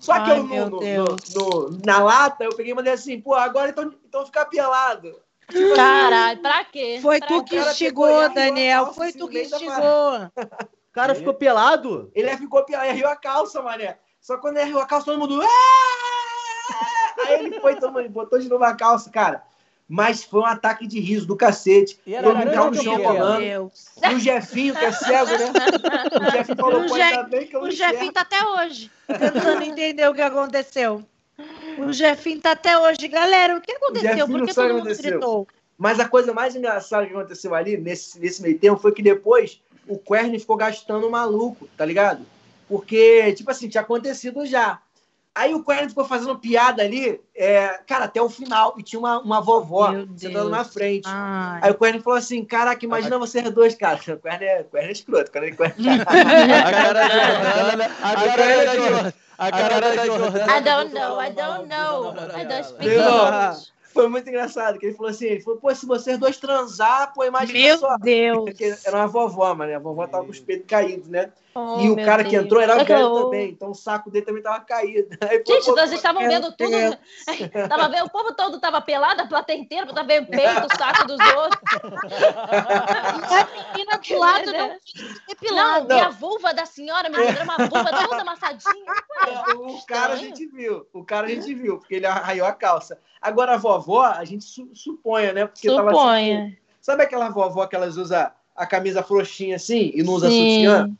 Só que Ai, eu, meu no, no- no- na lata, eu peguei e mandei assim, pô, agora então, então fica pelado. Tipo assim, Caralho, pra quê? Foi Pra tu que instigou, a Daniel. calça Foi assim tu que instigou. O cara ficou pelado? Ele ficou pelado, riu a calça, mané. Só que quando ele riu a calça, todo mundo. "Ah!" Aí ele foi, todo mundo botou de novo a calça, cara. Mas foi um ataque de riso do cacete. E era caiu ou no chão rolando. Deus. E o Jefinho, que é cego, né? O Jefinho falou, O pô, Je- ainda bem que eu não O Jefinho tá até hoje tentando entender o que aconteceu. O Jefinho tá até hoje. Galera, o que aconteceu? Jefinho Por que todo o mundo aconteceu. gritou? Mas a coisa mais engraçada que aconteceu ali, nesse, nesse meio tempo, foi que depois o Quern ficou gastando o maluco, tá ligado? Porque, tipo assim, tinha acontecido já. Aí o Quern ficou fazendo piada ali, é, cara, até o final. E tinha uma, uma vovó Meu sentando Deus. na frente. Ai. Aí o Quern falou assim: Caraca, imagina vocês dois, cara. O Quern é, é escroto. Quando ele Quern... A cara da Jordana. A cara da Jordana. A cara da Jordana. I don't know, I don't know. I don't speak Meu English. Foi muito engraçado, que ele falou assim: ele falou, pô, se vocês dois transar, pô, imagina Meu só. Deus. Porque era uma vovó, mano. A vovó tava com os peitos caídos, né? Oh, e o cara que Deus. entrou era É que velho eu- também, então o saco dele também tava caído. Aí, Gente, pô, nós estavam vendo tudo. Tava vendo, o povo todo tava pelado, a plateia inteira, tava vendo peito, o saco dos outros. A menina do lado não quis Não, depilada. e a vulva da senhora, menina, era uma vulva toda amassadinha. o cara a gente viu, o cara a gente viu, porque ele arraiou a calça. Agora a vovó, a gente su- suponha, né? Porque tava assim, Suponha. sabe aquela vovó que elas usam a camisa frouxinha assim e não usa Sim. sutiã?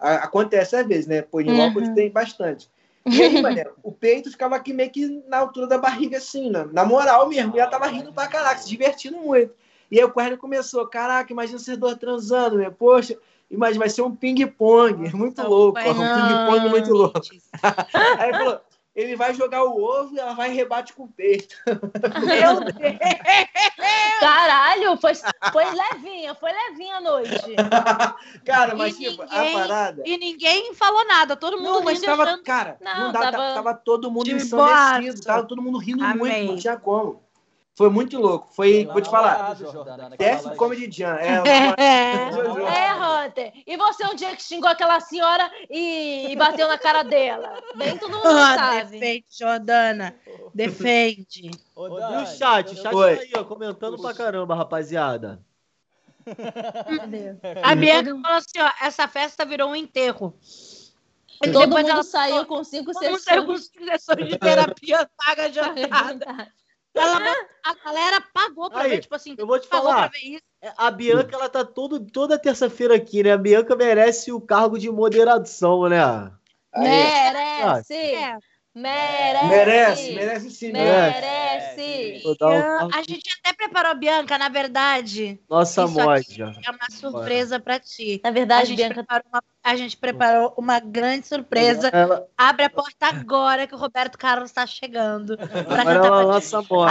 Acontece às vezes, né? Pô, em Nilópolis Uhum. tem bastante. E aí, mané, o peito ficava aqui meio que na altura da barriga, assim, né? na moral mesmo. E ela tava rindo pra caraca, se divertindo muito. E aí o Querno começou, caraca, imagina vocês dois transando, né? Poxa, imagina, vai ser um ping-pong, muito louco, ó, um ping-pong muito louco. Aí ele falou, ele vai jogar o ovo e ela vai rebate com o peito. Meu Deus. Caralho, foi, foi levinha, foi levinha a noite. Cara, mas E tipo, ninguém- a parada... E ninguém falou nada. Todo mundo Não, mas rindo, tava, achando- cara, não, Não, dá, tava tava... tava todo mundo de ensandecido, tava todo mundo rindo Amei. muito, não tinha como. Foi muito louco, foi, vou te falar, Def Comedy Jam, é, É. É, Hunter. E você um dia que xingou aquela senhora e, e bateu na cara dela? Bem, não, não Ah, sabe. defende, Jordana. Defende. E o chat? O chat Oi. tá aí, ó, comentando pra caramba, rapaziada. A Bianca falou assim, ó, essa festa virou um enterro. E Todo depois mundo ela saiu com cinco Vamos sair com sessões. cinco sessões de terapia paga jantada. Ela, a galera pagou pra Aí, ver, tipo assim, Eu vou te falar. pra ver isso. A Bianca, ela tá todo, toda terça-feira aqui, né? A Bianca merece o cargo de moderação, né? Aí, Merece! É. Merece! merece, merece sim, merece. Merece! Dar um A gente até preparou, Bianca, na verdade, Nossa moja. é uma surpresa pra ti. Na A verdade, gente, Bianca, preparou uma, a gente preparou uma grande surpresa. Ela, Abre a porta agora que o Roberto Carlos tá chegando. Pra agora ela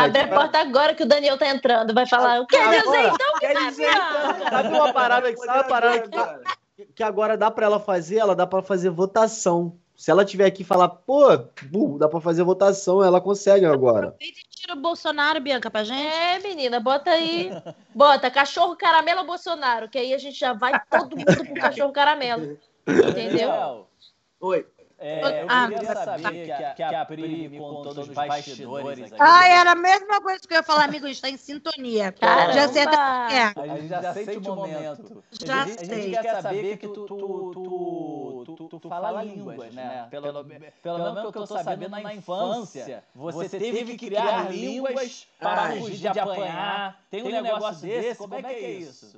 abre a porta agora que o Daniel tá entrando. Vai falar, quer dizer Agora, então Quer dizer, então, Sabe uma parada que, sabe uma parada que, Agora. que agora dá pra ela fazer? Ela dá pra fazer votação. Se ela tiver aqui e falar, pô, burro, dá pra fazer votação, ela consegue agora. Aproveita e tira o Bolsonaro, Bianca, pra gente. É, menina, bota aí. Bota cachorro caramelo Bolsonaro, que aí a gente já vai todo mundo pro cachorro caramelo. Entendeu? Oi. É, eu Ah, queria tá. saber que a, que a Pri me contou dos bastidores aqui. Ai, era a mesma coisa que eu ia falar, amigo, a gente tá em sintonia. Caramba. Já sei até é. A gente já sente o momento. Já a gente, a sei. gente quer saber que tu, tu, tu, tu, tu fala línguas, né? Pelo, pelo menos que eu tô sabendo, na infância, você teve que criar línguas para fugir de apanhar. Tem um negócio desse? Como é que é isso?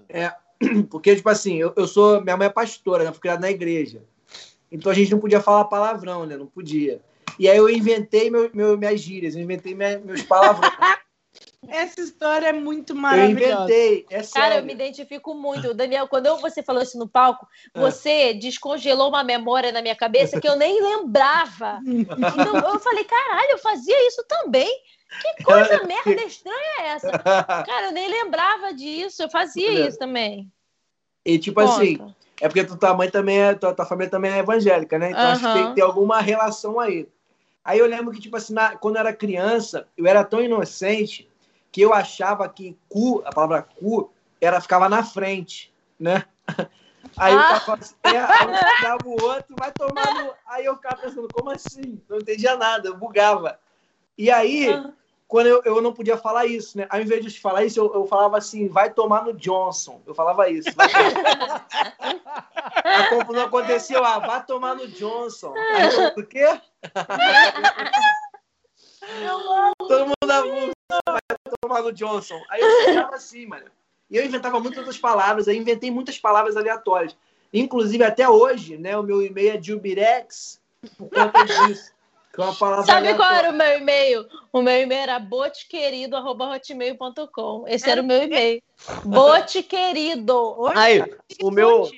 Porque, tipo assim, eu, eu sou. Minha mãe é pastora, né? Fui criado na igreja. Então a gente não podia falar palavrão, né? Não podia. E aí eu inventei meu, meu- minhas gírias, eu inventei minha- meus palavrões. Essa história é muito eu maravilhosa. inventei, é sério. Cara, eu me identifico muito. Daniel, quando eu- você falou isso no palco, você descongelou uma memória na minha cabeça que eu nem lembrava. Então eu falei, caralho, eu fazia isso também. Que coisa merda estranha é essa? Cara, eu nem lembrava disso. Eu fazia isso também. E tipo assim, Conta. É porque tu- tua mãe também é, tua, tua família também é evangélica, né? Então acho que tem que ter alguma relação aí. Aí eu lembro que, tipo assim, na- quando eu era criança, eu era tão inocente que eu achava que cu, a palavra cu, era, ficava na frente, né? Aí Ah. eu ficava assim, é, o outro, vai tomar no... Aí eu ficava pensando, como assim? Não entendia nada, eu bugava. E aí, Ah. Quando eu, eu não podia falar isso, né? Ao invés de falar isso, eu, eu falava assim, vai tomar no Johnson. Eu falava isso. Vai a confusão aconteceu, ah, vai tomar no Johnson. Aí eu, o quê? Todo mundo da música, vai tomar no Johnson. Aí eu ficava assim, mano. E eu inventava muitas outras palavras, aí inventei muitas palavras aleatórias. Inclusive, até hoje, né, o meu e-mail é Jubirex por conta disso. É Sabe qual era o meu e-mail? O meu e-mail era botequerido.hotmail.com. Esse era o meu e-mail. Botequerido. Aí, o meu,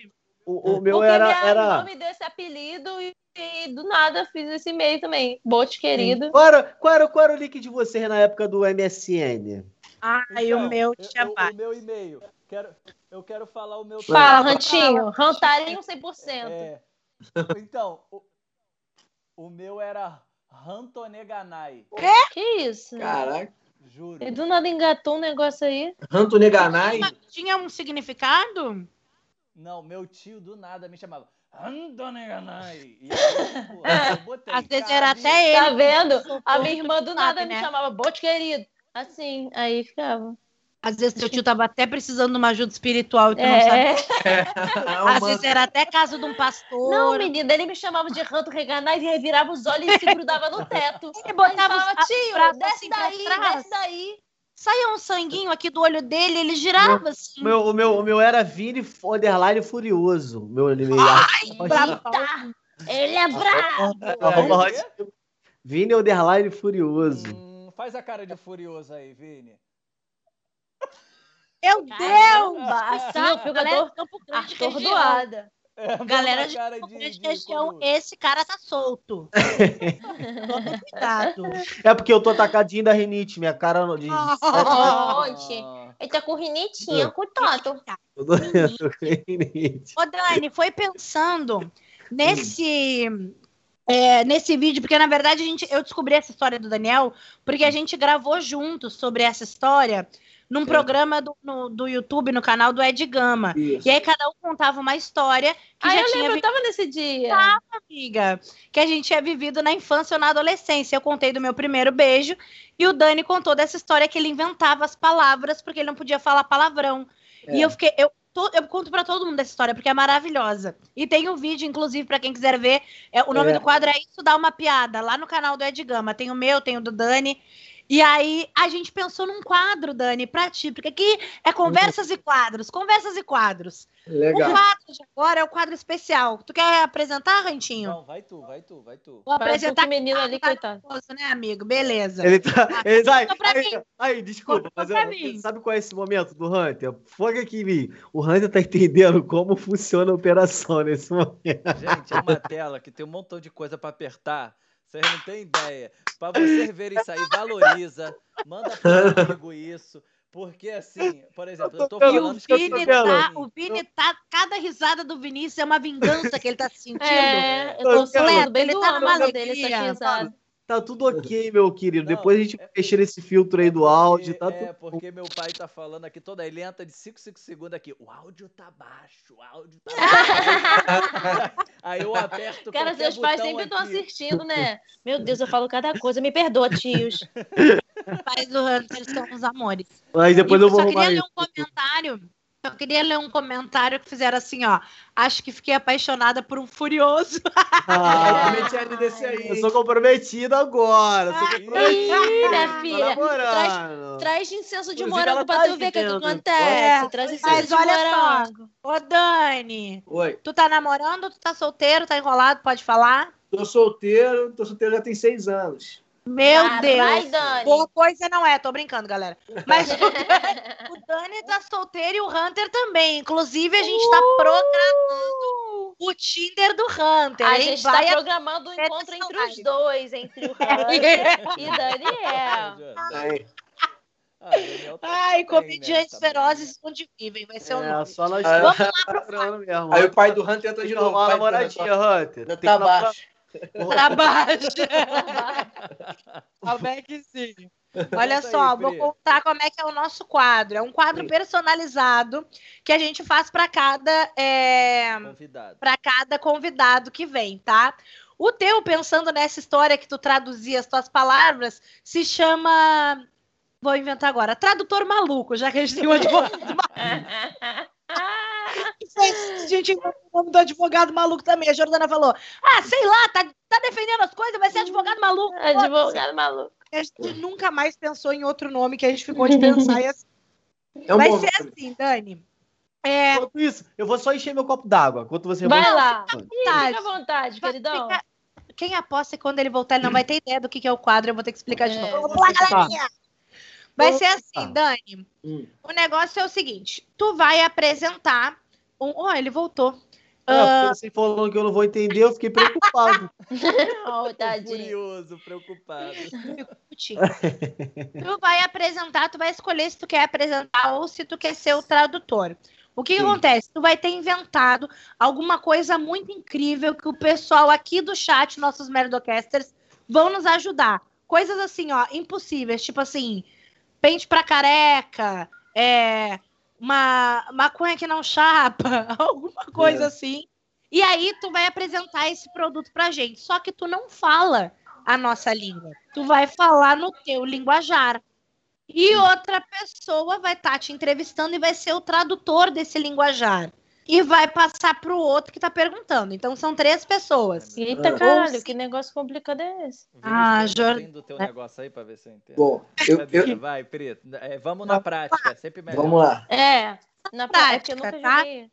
o, o meu Porque era, minha era... irmã me deu esse apelido e, e do nada fiz esse e-mail também. Botequerido. Qual era, qual, era, qual era o link de vocês na época do MSN? Ai, Então, o meu eu- tinha vários. O meu e-mail. Quero, eu quero falar o meu Fala, Rantinho. Rantarinho 100%. É. Então, o, o meu era Rantoneganai. Que isso? Caraca. Juro. E do nada engatou um negócio aí. Ranto Neganai. Mas Tinha um significado? Não, meu tio do nada me chamava Rantoneganai. E aí, pô, eu botei, Às vezes era até ele. Tá vendo? A minha irmã do sabe, nada né? me chamava Botequerido. Assim, aí ficava. Às vezes seu tio tava até precisando de uma ajuda espiritual e tu não sabe. É. Às vezes era até casa de um pastor. Não, menina, ele me chamava de Ranto Reganai e revirava os olhos e se grudava no teto. Ele botava falava, a- tio, desce assim pra daí, trás. desce daí. Saía um sanguinho aqui do olho dele, ele girava assim. O meu, o meu, o meu era Vini Underline Furioso. Meu e-mail. bravo. Eita, ele é brabo. É, Vini Underline Furioso. Hum, faz a cara de furioso aí, Vini. Meu Deus! Caramba, assim eu fico galera de Campo Grande região. atordoada. É, Galera de Campo de- Grande de região, curioso. esse cara tá solto. Tome cuidado. É porque eu tô atacadinho da rinite, minha cara não diz. Ah, Ele tá com rinitinha, com tato. Eu tô- com rinite. Ô, Dani, foi pensando nesse. é, nesse vídeo, porque na verdade a gente, eu descobri essa história do Daniel porque a gente gravou juntos sobre essa história num programa do, no- do YouTube, no canal do Ed Gama. Isso. E aí cada um contava uma história que Ah, já eu tinha lembro, eu tava nesse dia. amiga, que a gente tinha vivido na infância ou na adolescência. Eu contei do meu primeiro beijo e o Dani contou dessa história que ele inventava as palavras porque ele não podia falar palavrão. É. E eu fiquei. Eu, eu conto pra todo mundo essa história, porque é maravilhosa. E tem um vídeo, inclusive, pra quem quiser ver. é, o nome É. do quadro é Isso Dá Uma Piada, lá no canal do Ed Gama. Tem o meu, tem o do Dani. E aí a gente pensou num quadro, Dani, pra ti, porque aqui é conversas e quadros, conversas e quadros. Legal. O quadro de agora é o quadro especial. Tu quer apresentar, Rantinho? Não, vai tu, vai tu, vai tu. Vou Parece apresentar que o menino ali, tá coitado. nervoso, né, amigo? Beleza. Ele tá. Ele, aí, Conta pra aí, aí, desculpa, mas eu- mim. sabe qual é esse momento do Hunter? Foca aqui em mim. O Hunter tá entendendo como funciona a operação nesse momento. Gente, é uma tela que tem um montão de coisa pra apertar. Vocês não têm ideia. Pra vocês verem isso aí, valoriza. Manda pro amigo isso. Porque assim, por exemplo, eu tô o falando que eu Vini, fico tá, o Vini tá. Cada risada do Vinícius é uma vingança que ele tá sentindo. É, eu Tô tô ele tá numa dele alegria, essa risada. Tá tudo ok, meu querido. Não, Depois a gente é- mexer nesse filtro aí do áudio. Tá é, tudo... porque meu pai tá falando aqui toda, ele entra de 5, 5 segundos aqui. O áudio tá baixo, o áudio tá baixo. aí eu aperto Cara, seus pais sempre estão assistindo, né? Meu Deus, eu falo cada coisa. Me perdoa, tios. Os pais do Hunter são os amores. Mas depois E eu vou só queria ler um comentário. Eu queria ler um comentário que fizeram assim, ó. Acho que fiquei apaixonada por um furioso. Ah, Eu desse aí. eu sou comprometido agora. Sou comprometido. Ih, minha Tô filha. namorando. Traz incenso de Inclusive, morango pra tá tu ver o que, que dizendo. acontece. É, Traz incenso Mas de olha só. morango. Ô, Dani, Oi. tu tá namorando, tu tá solteiro, tá enrolado, pode falar? Tô solteiro, tô solteiro já tem seis anos. Meu Vai, Deus. Dani. Boa coisa não é, tô brincando, galera. Mas o Dani, o Dani tá solteiro e o Hunter também. Inclusive, a gente tá programando o Tinder do Hunter. A gente Vai tá programando um Vai ter encontro entre os dois, entre o Hunter e Daniel. Ah, Daniel tá Ai, bem comediantes nessa, ferozes onde vivem, vai ser o É, nome. só nós Ah, Vamos lá pro. Aí o pai do Hunter entra de novo. namoradinha, Hunter. Tá que namorar- baixo. Como é que sim? Olha Conta só, aí, vou contar como é que é o nosso quadro. É um quadro personalizado que a gente faz para cada é, Convidado. para cada convidado que vem, tá? O teu, pensando nessa história que tu traduzia as tuas palavras, se chama. Vou inventar agora. Tradutor maluco, já que a gente tem um advogado maluco. A gente o nome do advogado maluco também. A Jordana falou: Ah, sei lá, tá, tá defendendo as coisas, vai ser advogado maluco. Advogado maluco. A gente nunca mais pensou em outro nome que a gente ficou de pensar. E assim, É um vai bom ser assim, Dani. É, Enquanto isso, eu vou só encher meu copo d'água. Enquanto você Vai vai- lá. Fica à vontade, queridão. Fica- Quem aposta quando ele voltar ele não vai ter ideia do que que é o quadro, eu vou ter que explicar de É. novo. Vamos lá, galerinha! Vai ser assim, Dani. Hum. O negócio é o seguinte: tu vai apresentar. Um... Oh, ele voltou. Ah, você falando que eu não vou entender, eu fiquei preocupado. Oh, tadinho. Curioso, preocupado. Tu vai apresentar, tu vai escolher se tu quer apresentar ou se tu quer ser o tradutor. O que, que acontece? Tu vai ter inventado alguma coisa muito incrível que o pessoal aqui do chat, nossos Merdocasters, vão nos ajudar. Coisas assim, ó, impossíveis, tipo assim, pente pra careca, é, uma maconha que não chapa, alguma coisa É. assim. E aí tu vai apresentar esse produto pra gente. Só que tu não fala a nossa língua. Tu vai falar no teu linguajar. E outra pessoa vai estar te entrevistando e vai ser o tradutor desse linguajar. E vai passar pro outro que tá perguntando. Então são três pessoas. Eita, Ah. caralho, que negócio complicado é esse? Ah, Vinícius, Jor- tem do teu negócio aí pra ver se eu entendo. Bom, eu, eu- Vai, Preto. É, vamos na prática, é sempre melhor. vamos lá. É, na prática, eu Prática, nunca tá? joguei.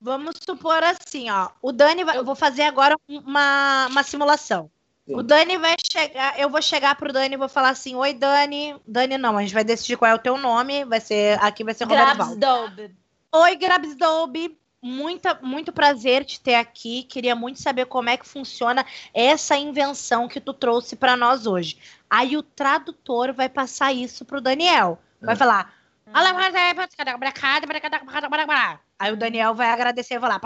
Vamos supor assim, ó. O Dani vai. Eu vou fazer agora uma, uma simulação. Sim. O Dani vai chegar. Eu vou chegar pro Dani e vou falar assim: Oi, Dani. Dani, não, a gente vai decidir qual é o teu nome. Vai ser. Aqui vai ser Roberto Val. Grabsdob. Oi, Grabsdobe. Muita, muito prazer te ter aqui. Queria muito saber como é que funciona essa invenção que tu trouxe para nós hoje. Aí o tradutor vai passar isso pro Daniel. Vai É. falar. Aí o Daniel vai agradecer e falar.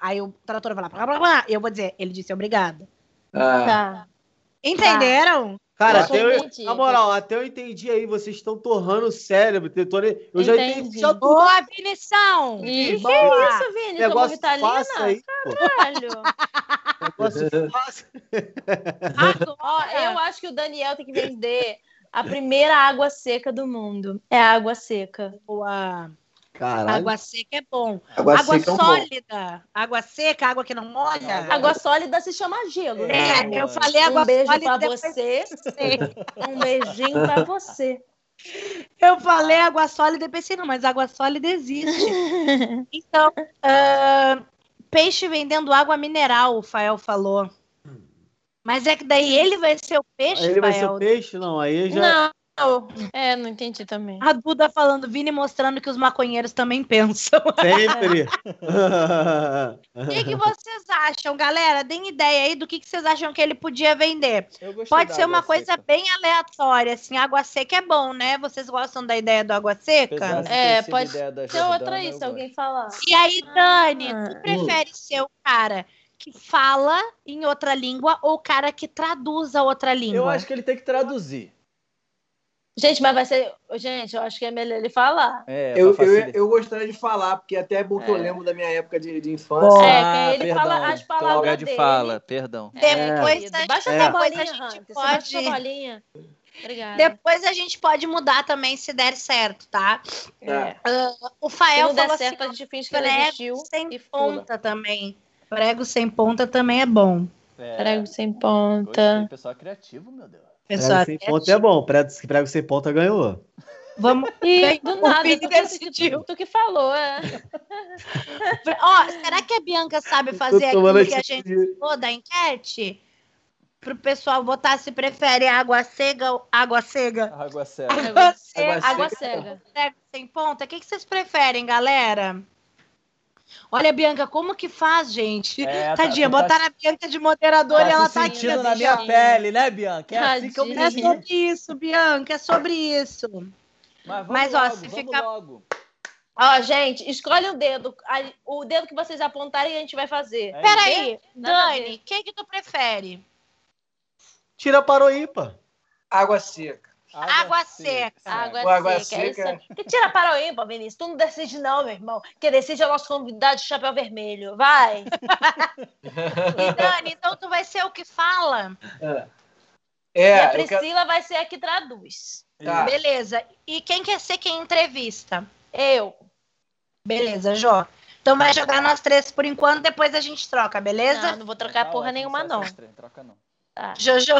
Aí o tradutor vai falar. E eu vou dizer, ele disse obrigado. Ah, Tá. Entenderam? Cara, até eu, entendi. na moral, até eu entendi aí, vocês estão torrando o cérebro. tentando- Eu já entendi. Já tudo Boa, Vinição! Ih, que Boa. isso, Vini? Tomou negócio Vitalina? fácil aí. Caralho. Negócio fácil. Ó, eu acho que o Daniel tem que vender a primeira água seca do mundo. É a água seca. Boa. Caralho. Água seca é bom. Água, Água seca é bom. sólida. Água seca, água que não molha. Água sólida se chama gelo. né? É, É, eu falei água um beijo sólida. pra você. Um beijinho pra você. Eu falei água sólida e pensei, não, mas água sólida existe. Então, ah, peixe vendendo água mineral, o Fael falou. Mas é que daí ele vai ser o peixe, Aí ele vai ser Fael. o peixe? Não, aí já. Não. É, não entendi também. A Duda falando, Vini mostrando que os maconheiros também pensam. Sempre. O que, que vocês acham, galera? Deem ideia aí do que, que vocês acham que ele podia vender. Pode ser uma coisa seca. bem aleatória, assim. Água seca é bom, né? Vocês gostam da ideia do água seca? É, pode Tem outra gosto. alguém falar. E aí, Dani, Ah. tu prefere ser o cara que fala em outra língua ou o cara que traduz a outra língua? Eu acho que ele tem que traduzir. Gente, mas vai ser. Gente, eu acho que é melhor ele falar. É, Eu, eu, eu gostaria de falar, porque até é bom que eu É. lembro da minha época de, de infância. É, que aí ele perdão, fala as palavras lugar de dele. fala, perdão. Depois, querido. a, Baixa É. a depois bolinha, a gente. Você baixa pode... a bolinha. Obrigada. Depois a gente pode mudar também se der certo, tá? É. O Se Fael não der falou certo, a assim, gente finge que existiu sem e pula. ponta também. Prego sem ponta também é bom. É, Prego sem gostei, ponta. pessoal criativo, meu Deus. Pessoal, Prego sem ponta é bom. Prego, prego sem ponta ganhou. vamos... E do O nada, tu, decidiu. tu, que falou, é. Ó, será que a Bianca sabe fazer aquilo que a gente falou da enquete? Pro pessoal votar se prefere água cega ou água cega. Água séria. Água cega, Água Água seca. cega. prego sem ponta. O que, que vocês preferem, galera? Olha, Bianca, como que faz, gente? É, tá- Tadinha, tá- botaram a Bianca de moderadora Tá e ela se tá aqui. sentindo na minha pele, né, Bianca? É assim que eu me Tadinha. É sobre isso, Bianca, é sobre isso. Mas, vamos Mas, ó, logo, se ficar- logo. Ó, gente, escolhe o dedo. O dedo que vocês apontarem, a gente vai fazer. É Peraí, a Dani, o que tu prefere? Tira para o ímpar. Água seca. Água seca. Água, Com água seca. é isso seca. aí. Que tira para o ímpar, Vinícius. Tu não decide, não, meu irmão. Quem decide é o nosso convidado de chapéu vermelho. Vai. E Dani, então tu vai ser o que fala? e É, a eu quero... Priscila vai ser a que traduz. Tá. Beleza. E quem quer ser quem entrevista? Eu. Beleza, Jô. Então vai jogar nós três por enquanto, depois a gente troca, Não, beleza? não vou trocar Tá porra ótimo, nenhuma, não. Troca não. Tá, Jojo,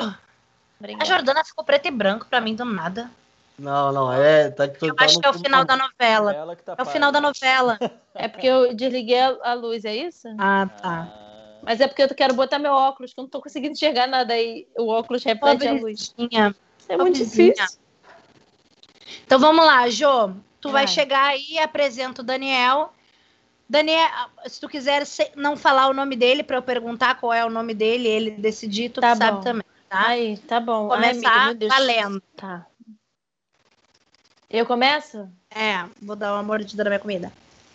a obrigada. Jordana ficou preto e branco pra mim do nada. Não, não, é. Tá, Eu acho que é o final da novela. Tá É o final da novela. É porque eu desliguei a, a luz, é isso? Ah, tá. Mas é porque eu quero botar meu óculos, que eu não tô conseguindo enxergar nada aí. O óculos reflete a luz. Pobrezinha. É muito pobrezinha. difícil. Então vamos lá, Jô. Tu vai Vai. chegar aí e apresenta o Daniel. Daniel, se tu quiser se- não falar o nome dele pra eu perguntar qual é o nome dele, ele decidir, tu Tá sabe bom. também. Ai, tá bom. Ai, amiga, Começar meu Deus. valendo. Tá. Eu começo? É, vou dar uma mordida na minha comida.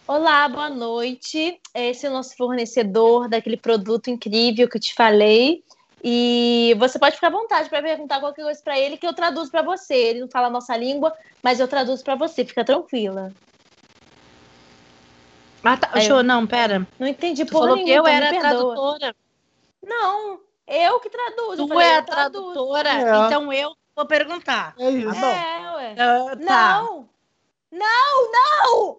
Olá, boa noite. Esse é o nosso fornecedor daquele produto incrível que eu te falei. E você pode ficar à vontade para perguntar qualquer coisa para ele que eu traduzo para você. Ele não fala a nossa língua, mas eu traduzo para você. Fica tranquila. Ah, tá. Aí Jô, não, pera. Não entendi Tu porra falou que eu então era tradutora. Não, eu que traduzo. eu Tu falei, é a tradutora, É. então eu vou perguntar. É isso. É, ué. Ah, tá. Não! Não, não!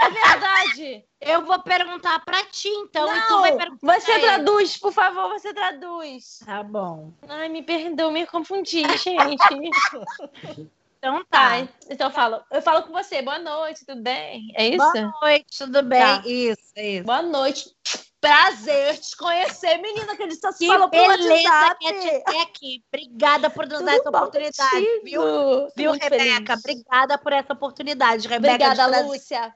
É verdade! Eu vou perguntar pra ti, então, e tu não, vai perguntar. você traduz, por favor, você traduz. Tá bom. Ai, me perdoa, me confundi, gente. Então tá. Tá, então eu falo, eu falo com você, boa noite, tudo bem? É isso? Boa noite, tudo bem? Tá. Isso, isso. Boa noite. Prazer te conhecer, menina, que ele só se Que falou pelo beleza WhatsApp. que é te ter aqui. Obrigada por nos Tudo dar essa bom oportunidade, contigo? viu? Tô Viu, Rebeca? feliz. Obrigada por essa oportunidade, Rebeca. Obrigada, Lúcia.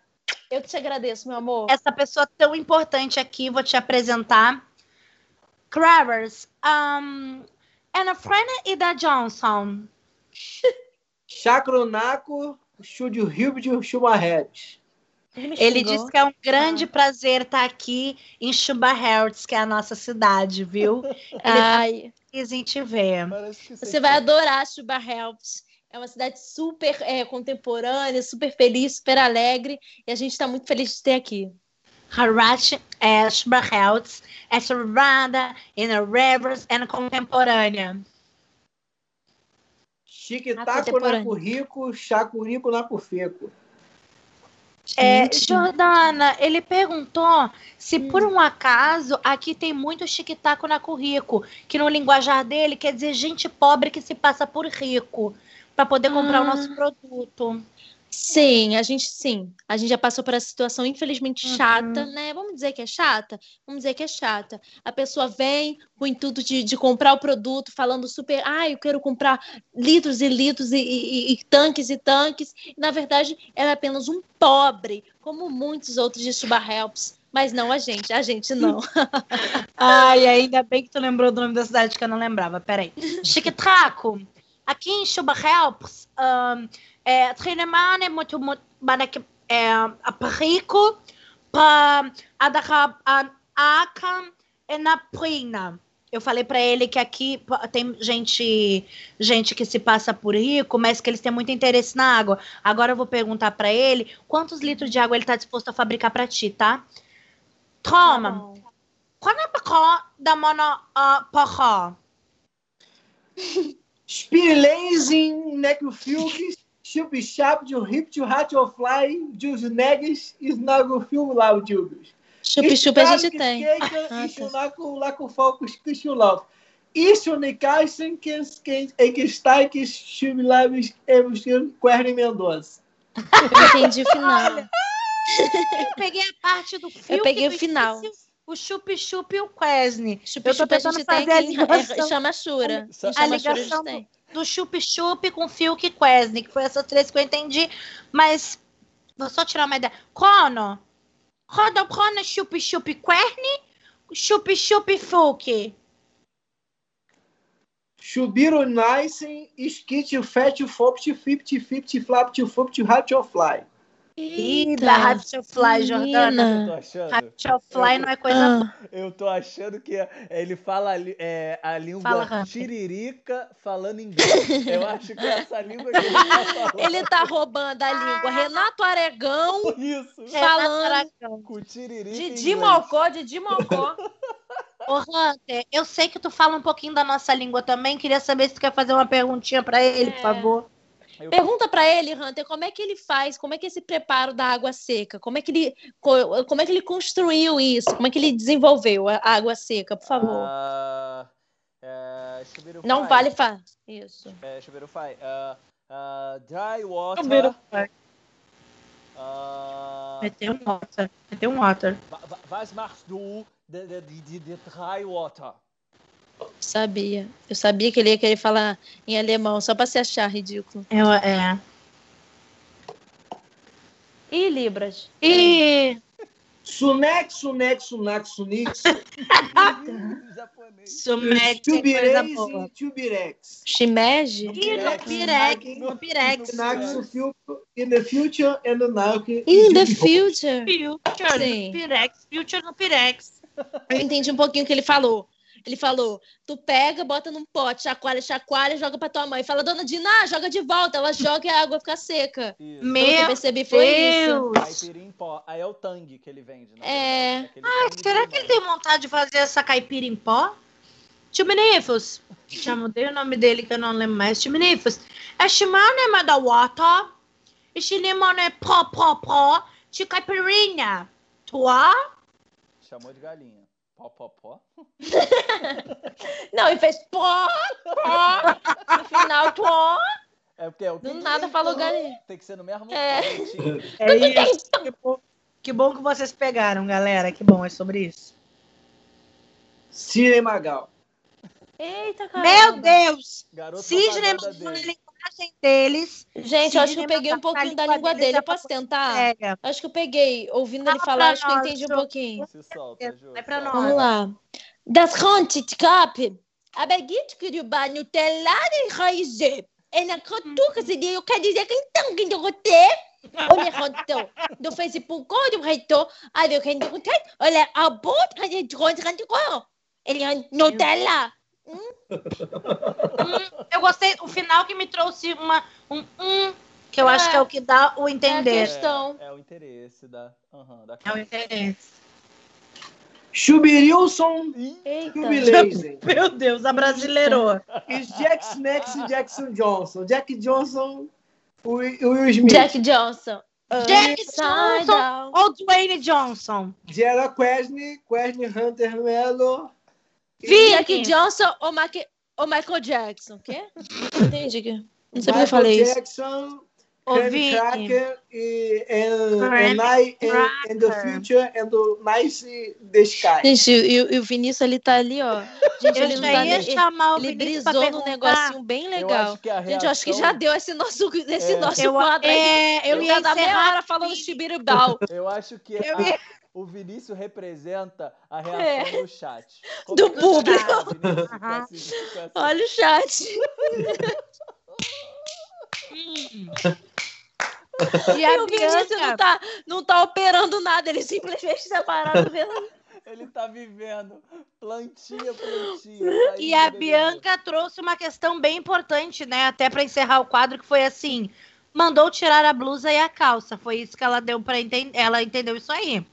Eu que te agradeço, meu amor. Essa pessoa tão importante aqui, vou te apresentar. Cravers, um, Ana Frena e da Johnson. Chacronaco, Studio Hilbert, Chumarredes. me Ele disse que é um grande prazer estar aqui em Chuba Hertz, que é a nossa cidade, viu? Ele tá Ai, feliz em te ver. Você vai adorar Chuba Helps. É uma cidade super é, contemporânea, super feliz, super alegre. E a gente está muito feliz de ter aqui. Harat é, Chuba Hertz é surrounded in a rivers and contemporânea. Chique Ah, Taco contemporâneo. Naco Rico, Chacurico Naco Feco. É. Jordana, ele perguntou se por um acaso aqui tem muito chiquitaco na currículo, que no linguajar dele quer dizer gente pobre que se passa por rico para poder comprar o Ah. nosso produto. Sim, a gente sim. A gente já passou por essa situação, infelizmente, Uhum. chata, né? Vamos dizer que é chata? Vamos dizer que é chata. A pessoa vem com o intuito de, de comprar o produto, falando super, ah, eu quero comprar litros e litros e, e- e tanques e tanques. Na verdade, ela é apenas um pobre, como muitos outros de Suba Helps. Mas não a gente, a gente não. Ai, ainda bem que tu lembrou do nome da cidade que eu não lembrava. Peraí. Chiquitaco. Aqui em Chuba Helps, um, é, treinamento é muito, muito, é, aprico para a aca e na prina. Eu falei pra ele que aqui tem gente, gente que se passa por rico, mas que eles têm muito interesse na água. Agora eu vou perguntar pra ele quantos litros de água ele tá disposto a fabricar pra ti, tá? Toma. Quando é da mona porra? Spirlenzing, necrofilmes, chup-chap, de hip to hat of fly, jus neges, snagofil laudildos. Chup-chup a gente tem. Isso lá com lá com focos que chulov. Isso ne caixem que está que chumilaves emusquiro Querne Mendonça. Eu entendi o final. Eu peguei a parte do fio. Eu peguei o final. O chup-chup e o Quesne. Chup-chup a tentando gente tem fazer a é, chama Shura. A chama a ligação. Do chup-chup com fio e Quesne, que foi essas três que eu entendi. Mas vou só tirar uma ideia. Cono. Roda Cono chup-chup Querne. Chup-chup Fuki. Chubiro Nice, Skit, Fat, Fopt, Fipt, Fipt, Flap, Fupt, Hat Fly. Ih, da Fly, Jordana. Eu tô achando. Rádio Fly não é coisa Ah, Eu tô achando que ele fala a li- é, a língua Fala, tiririca falando inglês. Eu acho que é essa língua que ele tá falando. ele tá roubando a língua. Renato Aregão Isso. É, falando. Com tiririca Didi. Mocó, Didi Mocó. Ô, Hunter, eu sei que tu fala um pouquinho da nossa língua também. Queria saber se tu quer fazer uma perguntinha pra ele, por É. favor. Eu- Pergunta pra ele, Hunter, como é que ele faz? Como é que esse preparo da água seca? Como é que ele, co- como é que ele construiu isso? Como é que ele desenvolveu a água seca, por favor? É, chuveiro Não vale fa... Isso. É, chuveiro fai. Ah, ah, dry water. Chuveiro fai. Ah, Meteu um water. Meteu um water. wa- wa- was machst du de, de, de, de, de dry water? Sabia. Eu sabia que ele ia querer falar em alemão, só pra se achar ridículo. Eu, é. E Libras. E Sunex, Sunex, Sunax, Sunix. Tubireis, Tubirex. Shimeji? No Pirex, no Pirex. Naxo, in the future and now que In the future. Future Sim. no Pirex, future no Pirex. Eu entendi um pouquinho o que ele falou. Ele falou: tu pega, bota num pote, chacoalha, chacoalha, joga pra tua mãe. Fala, dona Dina, joga de volta. Ela joga e a água fica seca. Isso. Que eu Meu percebi foi isso. Deus. Caipirinha em pó. Aí é o Tang que ele vende. na É. Tang Será que ele tem vontade de fazer essa caipira em pó? Tio Benefos. Já mudei o nome dele que eu não lembro mais. Tio Benefos. É shimane é da water. E é pó, pó, pó. De caipirinha. Tua? Chamou de galinha. Pó, pó, pó. Não, e fez pó, pó. No final, pó. É porque é o Do nada tem falou pó. galinha. Tem que ser no mesmo É. É isso. Que bom, que bom que vocês pegaram, galera. Que bom, é sobre isso. Cine Magal. Eita, cara. Meu Deus! Garoto Sidney dele. Linguagem deles. Gente, eu acho que eu peguei um a pouquinho da língua dele. é Eu posso tentar? Acho que eu peguei. Ouvindo ele Fala falar, pra acho que eu nós, entendi um pouquinho. Se solta, Ju. Vai pra nós. Vamos lá. Das Rontitkap, aber geht que ba Nutella de raiz. E na cultura se diz, eu quero dizer que então que eu. Olha, Ronto, do Facebook, do resto, aí eu quero dizer, olha, a bot, a gente conta, a gente conta. Ele é Nutella. Hum, eu gostei. O final que me trouxe uma, um hum, que eu É. acho que é o que dá o É a entender. questão. É, é o interesse da. aham, da É o interesse. Chubirilson. Meu Deus, a brasileirou. E Jack Snacks e Jackson Johnson. Jack Johnson, o o Will Smith. Jack Johnson. Jack Johnson ou Dwayne Johnson? Gerard Quesney, Quesney Hunter Melo. Jack Johnson ou, ou Michael Jackson? O quê? Não entendi. aqui. Não sei porque eu falei isso. Jackson, Ô, Kenny Vini. Cracker e and, and, I, and, and the. Future and the Nice the Sky. Gente, e, o- e o Vinícius ali tá ali, ó. Gente, Eu ele já tá ia chamar o Ele Vinícius pra brisou num perguntar. negocinho bem Eu legal. que a Gente, eu acho que já reação- deu esse nosso, esse É. nosso Eu, quadro aí. é, eu Ele ia tá meia encerrar hora falando chibiribau. Eu acho que Eu ia- o Vinícius representa a reação do chat. Como É. Do é público. tá, essa- Olha o chat. E E a o Vinícius não tá, não tá operando nada, ele simplesmente separado vendo. Ele tá vivendo plantinha, plantinha. e a Bianca trouxe uma questão bem importante, né? Até pra encerrar o quadro, que foi assim: mandou tirar a blusa e a calça. Foi isso que ela deu para entender. Ela entendeu isso aí.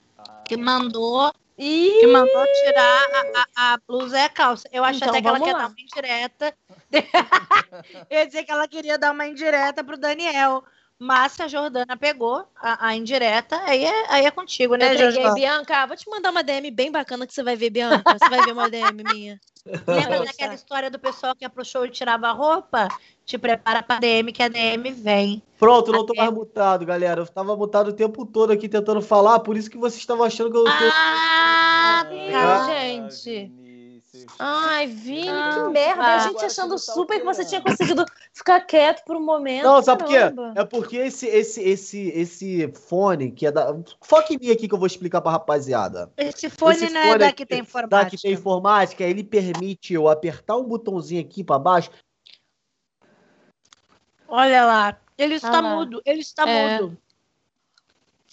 Que mandou, E que mandou tirar a, a- a blusa e a calça. Eu acho Então, até que ela vamos quer lá. dar uma indireta. Eu ia dizer que ela queria dar uma indireta pro Daniel. Mas se a Jordana pegou a, a indireta, aí é, aí é contigo, né, peguei, Jordana? Bianca, vou te mandar uma DM bem bacana que você vai ver, Bianca. Você vai ver uma DM minha. Lembra daquela história do pessoal que ia pro show e tirava a roupa? Te prepara pra DM, que a DM vem. Pronto, não tô mais mutado, galera. Eu tava mutado o tempo todo aqui tentando falar, por isso que vocês estavam achando que eu tô. Ah, Cara, tá. gente. Ai, Vini, Não, que merda. vai. A gente achando tá super que você tinha conseguido ficar quieto por um momento. Não, sabe por quê? É porque esse, esse, esse, esse fone que é da. Foca em mim aqui que eu vou explicar pra rapaziada. Esse fone Esse não é fone da aqui- que tem Da informática. que tem informática, ele permite eu apertar um botãozinho aqui pra baixo. Olha lá. Ele está Ah mudo. Ele está É. mudo.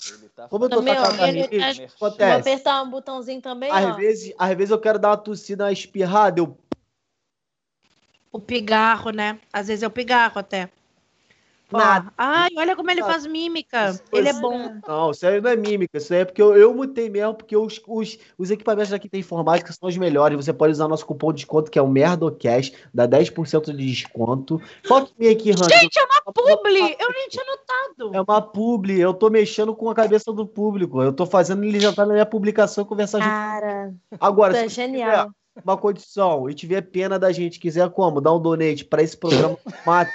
Ele tá Como eu tô Também, com a ó, catarro ele aqui, tá- que Vou acontece? apertar um botãozinho também, ó. Às vezes, às vezes eu quero dar uma tossida, uma espirrada, eu O pigarro, né? Às vezes é o pigarro até. Nada. Ai, olha como ele faz mímica. Isso Ele é bom. Não, isso aí não é mímica, isso aí é porque eu, eu mutei mesmo, porque os, os, os equipamentos daqui tem informática são os melhores. Você pode usar nosso cupom de desconto, que é o Merdocast, dá 10% de desconto. Foca em mim aqui, Hunter. Gente, é uma publi! Eu nem tinha notado. É uma publi, eu tô mexendo com a cabeça do público. Eu tô fazendo ele já tá na minha publicação e conversar junto. Cara, Agora, tu se é genial. tiver uma condição e tiver pena da gente, quiser como? Dar um donate pra esse programa. mate,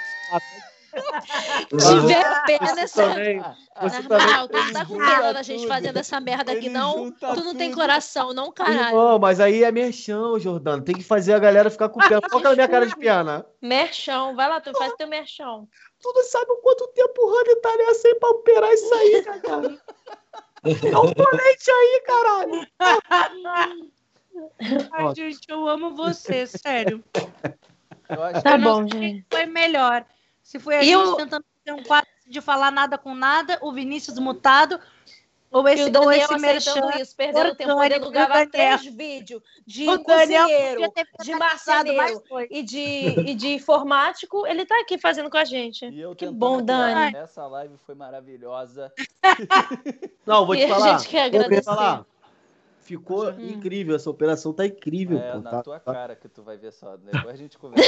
Tiver pena você nessa. também, também moral, tu não tá com pena da gente fazendo essa merda aqui, não. Tu não tem coração, não, caralho. Não, mas aí é merchão, Jordano. Tem que fazer a galera ficar com pena. Foca na minha cara de pena. Merchão, vai lá, tu faz teu merchão. Tu não sabe o quanto tempo o Rani tá nessa aí pra operar isso aí, cara. Dá um donate aí, caralho. Ai, gente, eu amo você, sério. Eu acho Tá bom, gente. que foi melhor. Se foi a E gente eu- tentando fazer um quadro de falar nada com nada, o Vinícius mutado, ou E esse, o ou Daniel esse aceitando merchan. isso, perdendo tempo, podendo gravar três vídeos de O cozinheiro, de marceneiro e de, e de informático, ele tá aqui fazendo com a gente. E eu Que bom. Dani. Essa live foi maravilhosa. Não, vou E te a falar. gente quer agradecer. Ficou Hum. incrível. Essa operação tá incrível, É pô. na tá- tua tá- cara que tu vai ver só. Depois a gente conversa.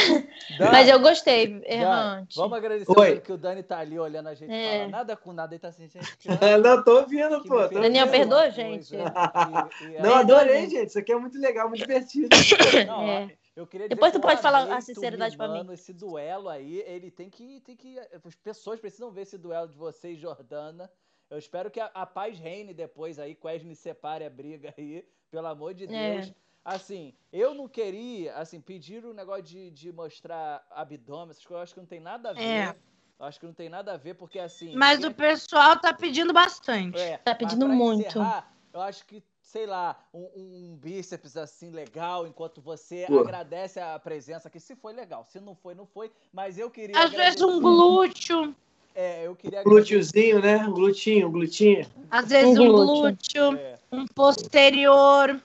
Mas eu gostei, errante. Vamos agradecer Oi. que o Dani tá ali olhando a gente É. falar nada com nada. Ele tá assim, gente. É, não, tô ouvindo, pô. tô Daniel, ouvindo. perdoa, gente. E- e Não, aí- adorei, gente. gente. Isso aqui é muito legal, muito divertido. Não, É. eu queria Depois dizer tu pode falar a sinceridade pra mim. Esse duelo aí, ele tem que, tem que. As pessoas precisam ver esse duelo de você e Jordana. Eu espero que a, a paz reine depois aí, Quesne separe a briga aí, pelo amor de É. Deus. Assim, eu não queria, assim, pedir o negócio de, de mostrar abdômen, essas coisas, eu acho que não tem nada a ver. É. Eu acho que não tem nada a ver, porque assim. Mas ninguém- o pessoal tá pedindo bastante. é, Tá mas pedindo pra muito. encerrar, eu acho que, sei lá, um, um bíceps assim legal, enquanto você Pô. agradece a presença aqui. Se foi legal, se não foi, não foi. Mas eu queria. Às vezes um agradecer- glúteo, É, eu queria. Glúteozinho, né? Um Glutinho, um glutinho. às vezes Um um glúteo. É, um posterior,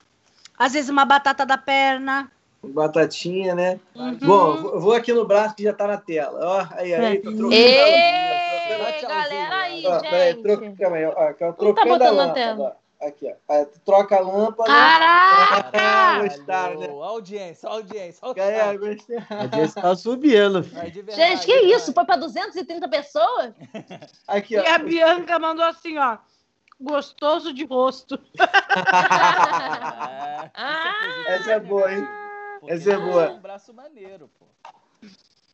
às vezes uma batata da perna. Batatinha, né? Uhum. Bom, vou- aqui no braço que já tá na tela. Ó, aí, aí, tô trocando a Ei, trocando- galera aí, Ó, peraí, gente. troca, calma aí, ó, tá trocando a botando na lâmpada, tela. ó. Aqui, ó. Troca a lâmpada. Caraca! Gostaram, né? Audiência, audiência, Galera, gostei. A audiência tá subindo. verdade, Gente, que isso? Foi pra 230 pessoas? Aqui, E ó. a Bianca mandou assim, ó. Gostoso de rosto. É, Ah, Essa é boa, hein? porque essa é é boa. um braço maneiro, pô.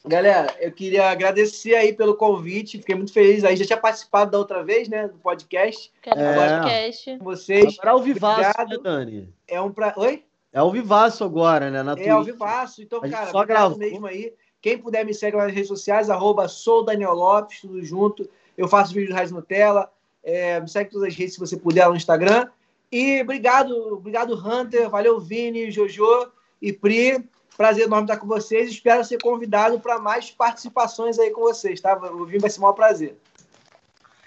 Galera, eu queria agradecer aí pelo convite. Fiquei muito feliz aí. Já tinha participado da outra vez, né? Do podcast Quero É. podcast. com vocês. Agora é ao vivaço, né, Dani? É um pra... Oi? É ao vivaço agora, né? Na É Twitch. vivaço. Então, cara, só obrigado gravou. mesmo aí. Quem puder me segue lá nas redes sociais, arroba sou Daniel Lopes, tudo junto. Eu faço vídeo de Raiz Nutella. É, me segue em todas as redes se você puder lá no Instagram. E obrigado, obrigado, Hunter. Valeu, Vini, Jojo e Pri. Prazer enorme estar com vocês. Espero ser convidado para mais participações aí com vocês, tá? O Vini vai ser um maior prazer.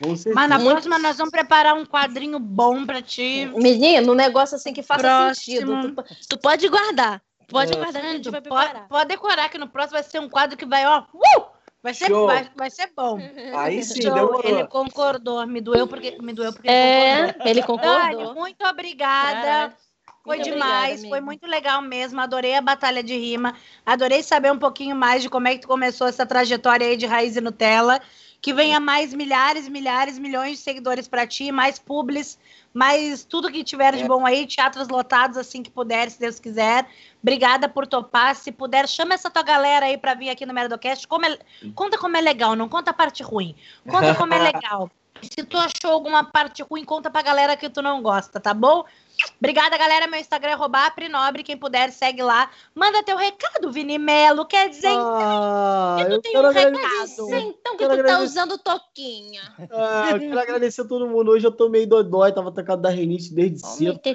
Com certeza. Mas na próxima nós vamos preparar um quadrinho bom pra ti. Menino, um negócio assim que faça Próximo. sentido. Tu, tu pode guardar. Pode É. guardar a gente vai Pode, preparar. pode decorar que no próximo vai ser um quadro que vai, ó. uh! vai, ser, vai, vai ser bom. Aí sim, Show. Ele concordou. Me doeu porque, me doeu porque ele É, concordou. ele Dani, concordou. muito obrigada. Caralho. Foi Muito demais, obrigada, foi muito legal mesmo. Adorei a batalha de rima. Adorei saber um pouquinho mais de como é que tu começou essa trajetória aí de raiz e Nutella. Que venha mais milhares, milhares, milhões de seguidores pra ti, mais publis, mais tudo que tiver de É. bom aí, teatros lotados assim que puder, se Deus quiser. Obrigada por topar. Se puder, chama essa tua galera aí pra vir aqui no Merdocast. Como é- Conta como é legal, não conta a parte ruim. Conta como é legal. Se tu achou alguma parte ruim, conta pra galera que tu não gosta, tá bom? Obrigada, galera. Meu Instagram é arroba aprinobre. Quem puder, segue lá. Manda teu recado, Vini Melo. Quer dizer, Ah, eu eu tenho quero um agradecer. recado. Então que tu tá agradecer. usando toquinha. Ah, eu quero agradecer a todo mundo. Hoje eu tô meio dodói, tava atacado da rinite desde Ó, cedo. que.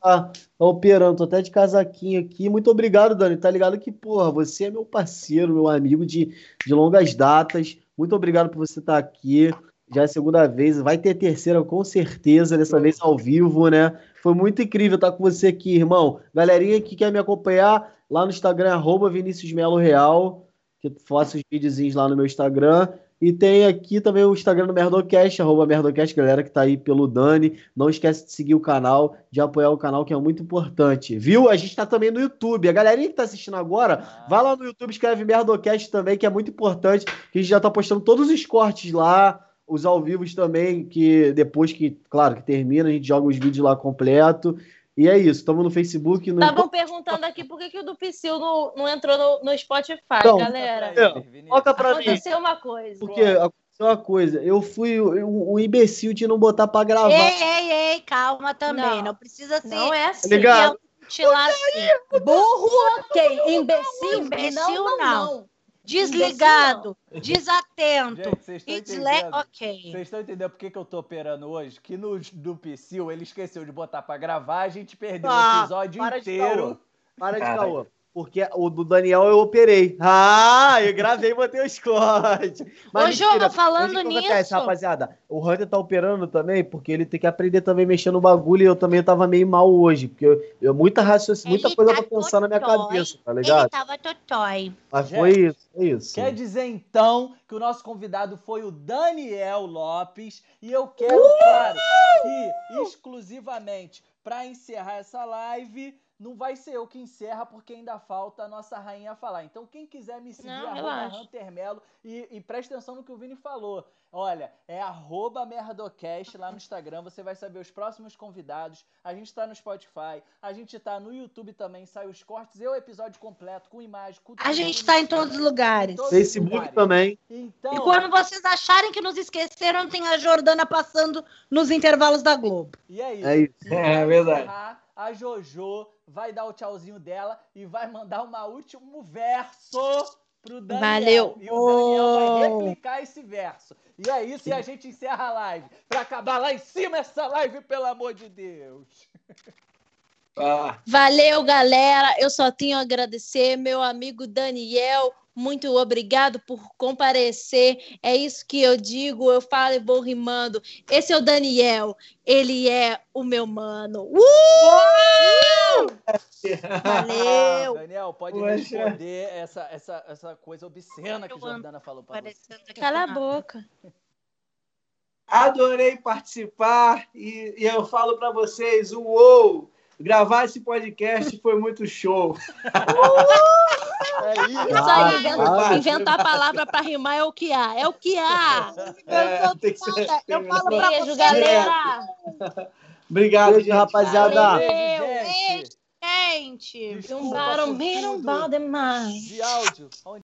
Tá, tá operando, tô até de casaquinho aqui. Muito obrigado, Dani. Tá ligado que, porra, você é meu parceiro, meu amigo de, de longas datas. Muito obrigado por você estar aqui. Já é a segunda vez, vai ter terceira com certeza, dessa vez ao vivo, né? Foi muito incrível estar com você aqui, irmão. Galerinha que quer me acompanhar lá no Instagram, arroba Vinícius Melo Real, que eu faço os videozinhos lá no meu Instagram. E tem aqui também o Instagram do Merdocast, arroba Merdocast, galera que tá aí pelo Dani. Não esquece de seguir o canal, de apoiar o canal, que é muito importante. Viu? A gente tá também no YouTube. A galerinha que tá assistindo agora, vai lá no YouTube, escreve Merdocast também, que é muito importante, que a gente já tá postando todos os cortes lá, os ao vivos também, que depois que, claro, que termina, a gente joga os vídeos lá completo. E é isso, estamos no Facebook, no Estavam perguntando aqui por que, que o do Psyll não, não entrou no, no Spotify, Não, galera. Toca pra mim. Aconteceu uma coisa. Porque aconteceu uma coisa, eu fui um, um imbecil de não botar pra gravar. ei, ei, ei, calma também. Não, Não. precisa ser. Não é assim. Ligado? Ventilar assim. Burro, ok. Imbecil, Imbecil, não, não, não. Desligado, desatento. Gente, vocês estão It's le... entendendo? Ok. Vocês estão entendendo por que, que eu tô operando hoje? Que no do Psyll ele esqueceu de botar pra gravar, a gente perdeu Ah, o episódio para de inteiro. caô. Para de caô. Porque o do Daniel eu operei. Ah, eu gravei e botei os cortes. Ô, Jô, falando Hoje o nisso- acontece, rapaziada? O Hunter tá operando também, porque ele tem que aprender também a mexer no bagulho e eu também tava meio mal hoje. Porque eu, eu muita raciocínio, muita Ele coisa tá pra pensar na minha totói. cabeça, tá Ele ligado? tava totói. Mas Gente, foi isso, foi isso. Quer dizer então que o nosso convidado foi o Daniel Lopes e eu quero, claro, que exclusivamente para encerrar essa live, não vai ser eu que encerra porque ainda falta a nossa rainha falar. Então quem quiser me seguir, Não, arroba. Hunter Melo e, e presta atenção no que o Vini falou. Olha, é arroba Merdocast lá no Instagram, você vai saber os próximos convidados. A gente tá no Spotify, a gente tá no YouTube também, sai os cortes e o episódio completo com imagem, com A gente tá em todos os lugares. Todos Facebook lugares. também. Então, E quando vocês acharem que nos esqueceram, tem a Jordana passando nos intervalos da Globo. e é isso. É isso. É verdade. A Jojo vai dar o tchauzinho dela e vai mandar uma último verso pro Daniel. Valeu. E o Daniel vai Oh. replicar esse verso. E é isso, e a gente encerra a live. Pra acabar lá em cima essa live, pelo amor de Deus. Ah, Valeu, galera. Eu só tenho a agradecer, meu amigo Daniel. Muito obrigado por comparecer. É isso que eu digo, eu falo e vou rimando. Esse é o Daniel, ele é o meu mano. Uh! Valeu! Daniel, pode Poxa. responder essa, essa, essa coisa obscena que Eu amo Jordana falou pra você. Cala a boca. Adorei participar e, e eu falo pra vocês, uou! Gravar esse podcast foi muito show. É isso. Isso Ah, aí, inventa- ah, inventar a palavra pra rimar é o que há. É o que há. É, tem que ser- Eu falo pra Beijo, galera. Obrigado, Beijo, gente. rapaziada. Valeu. Gente, gente. desculpa tudo bom demais. de áudio.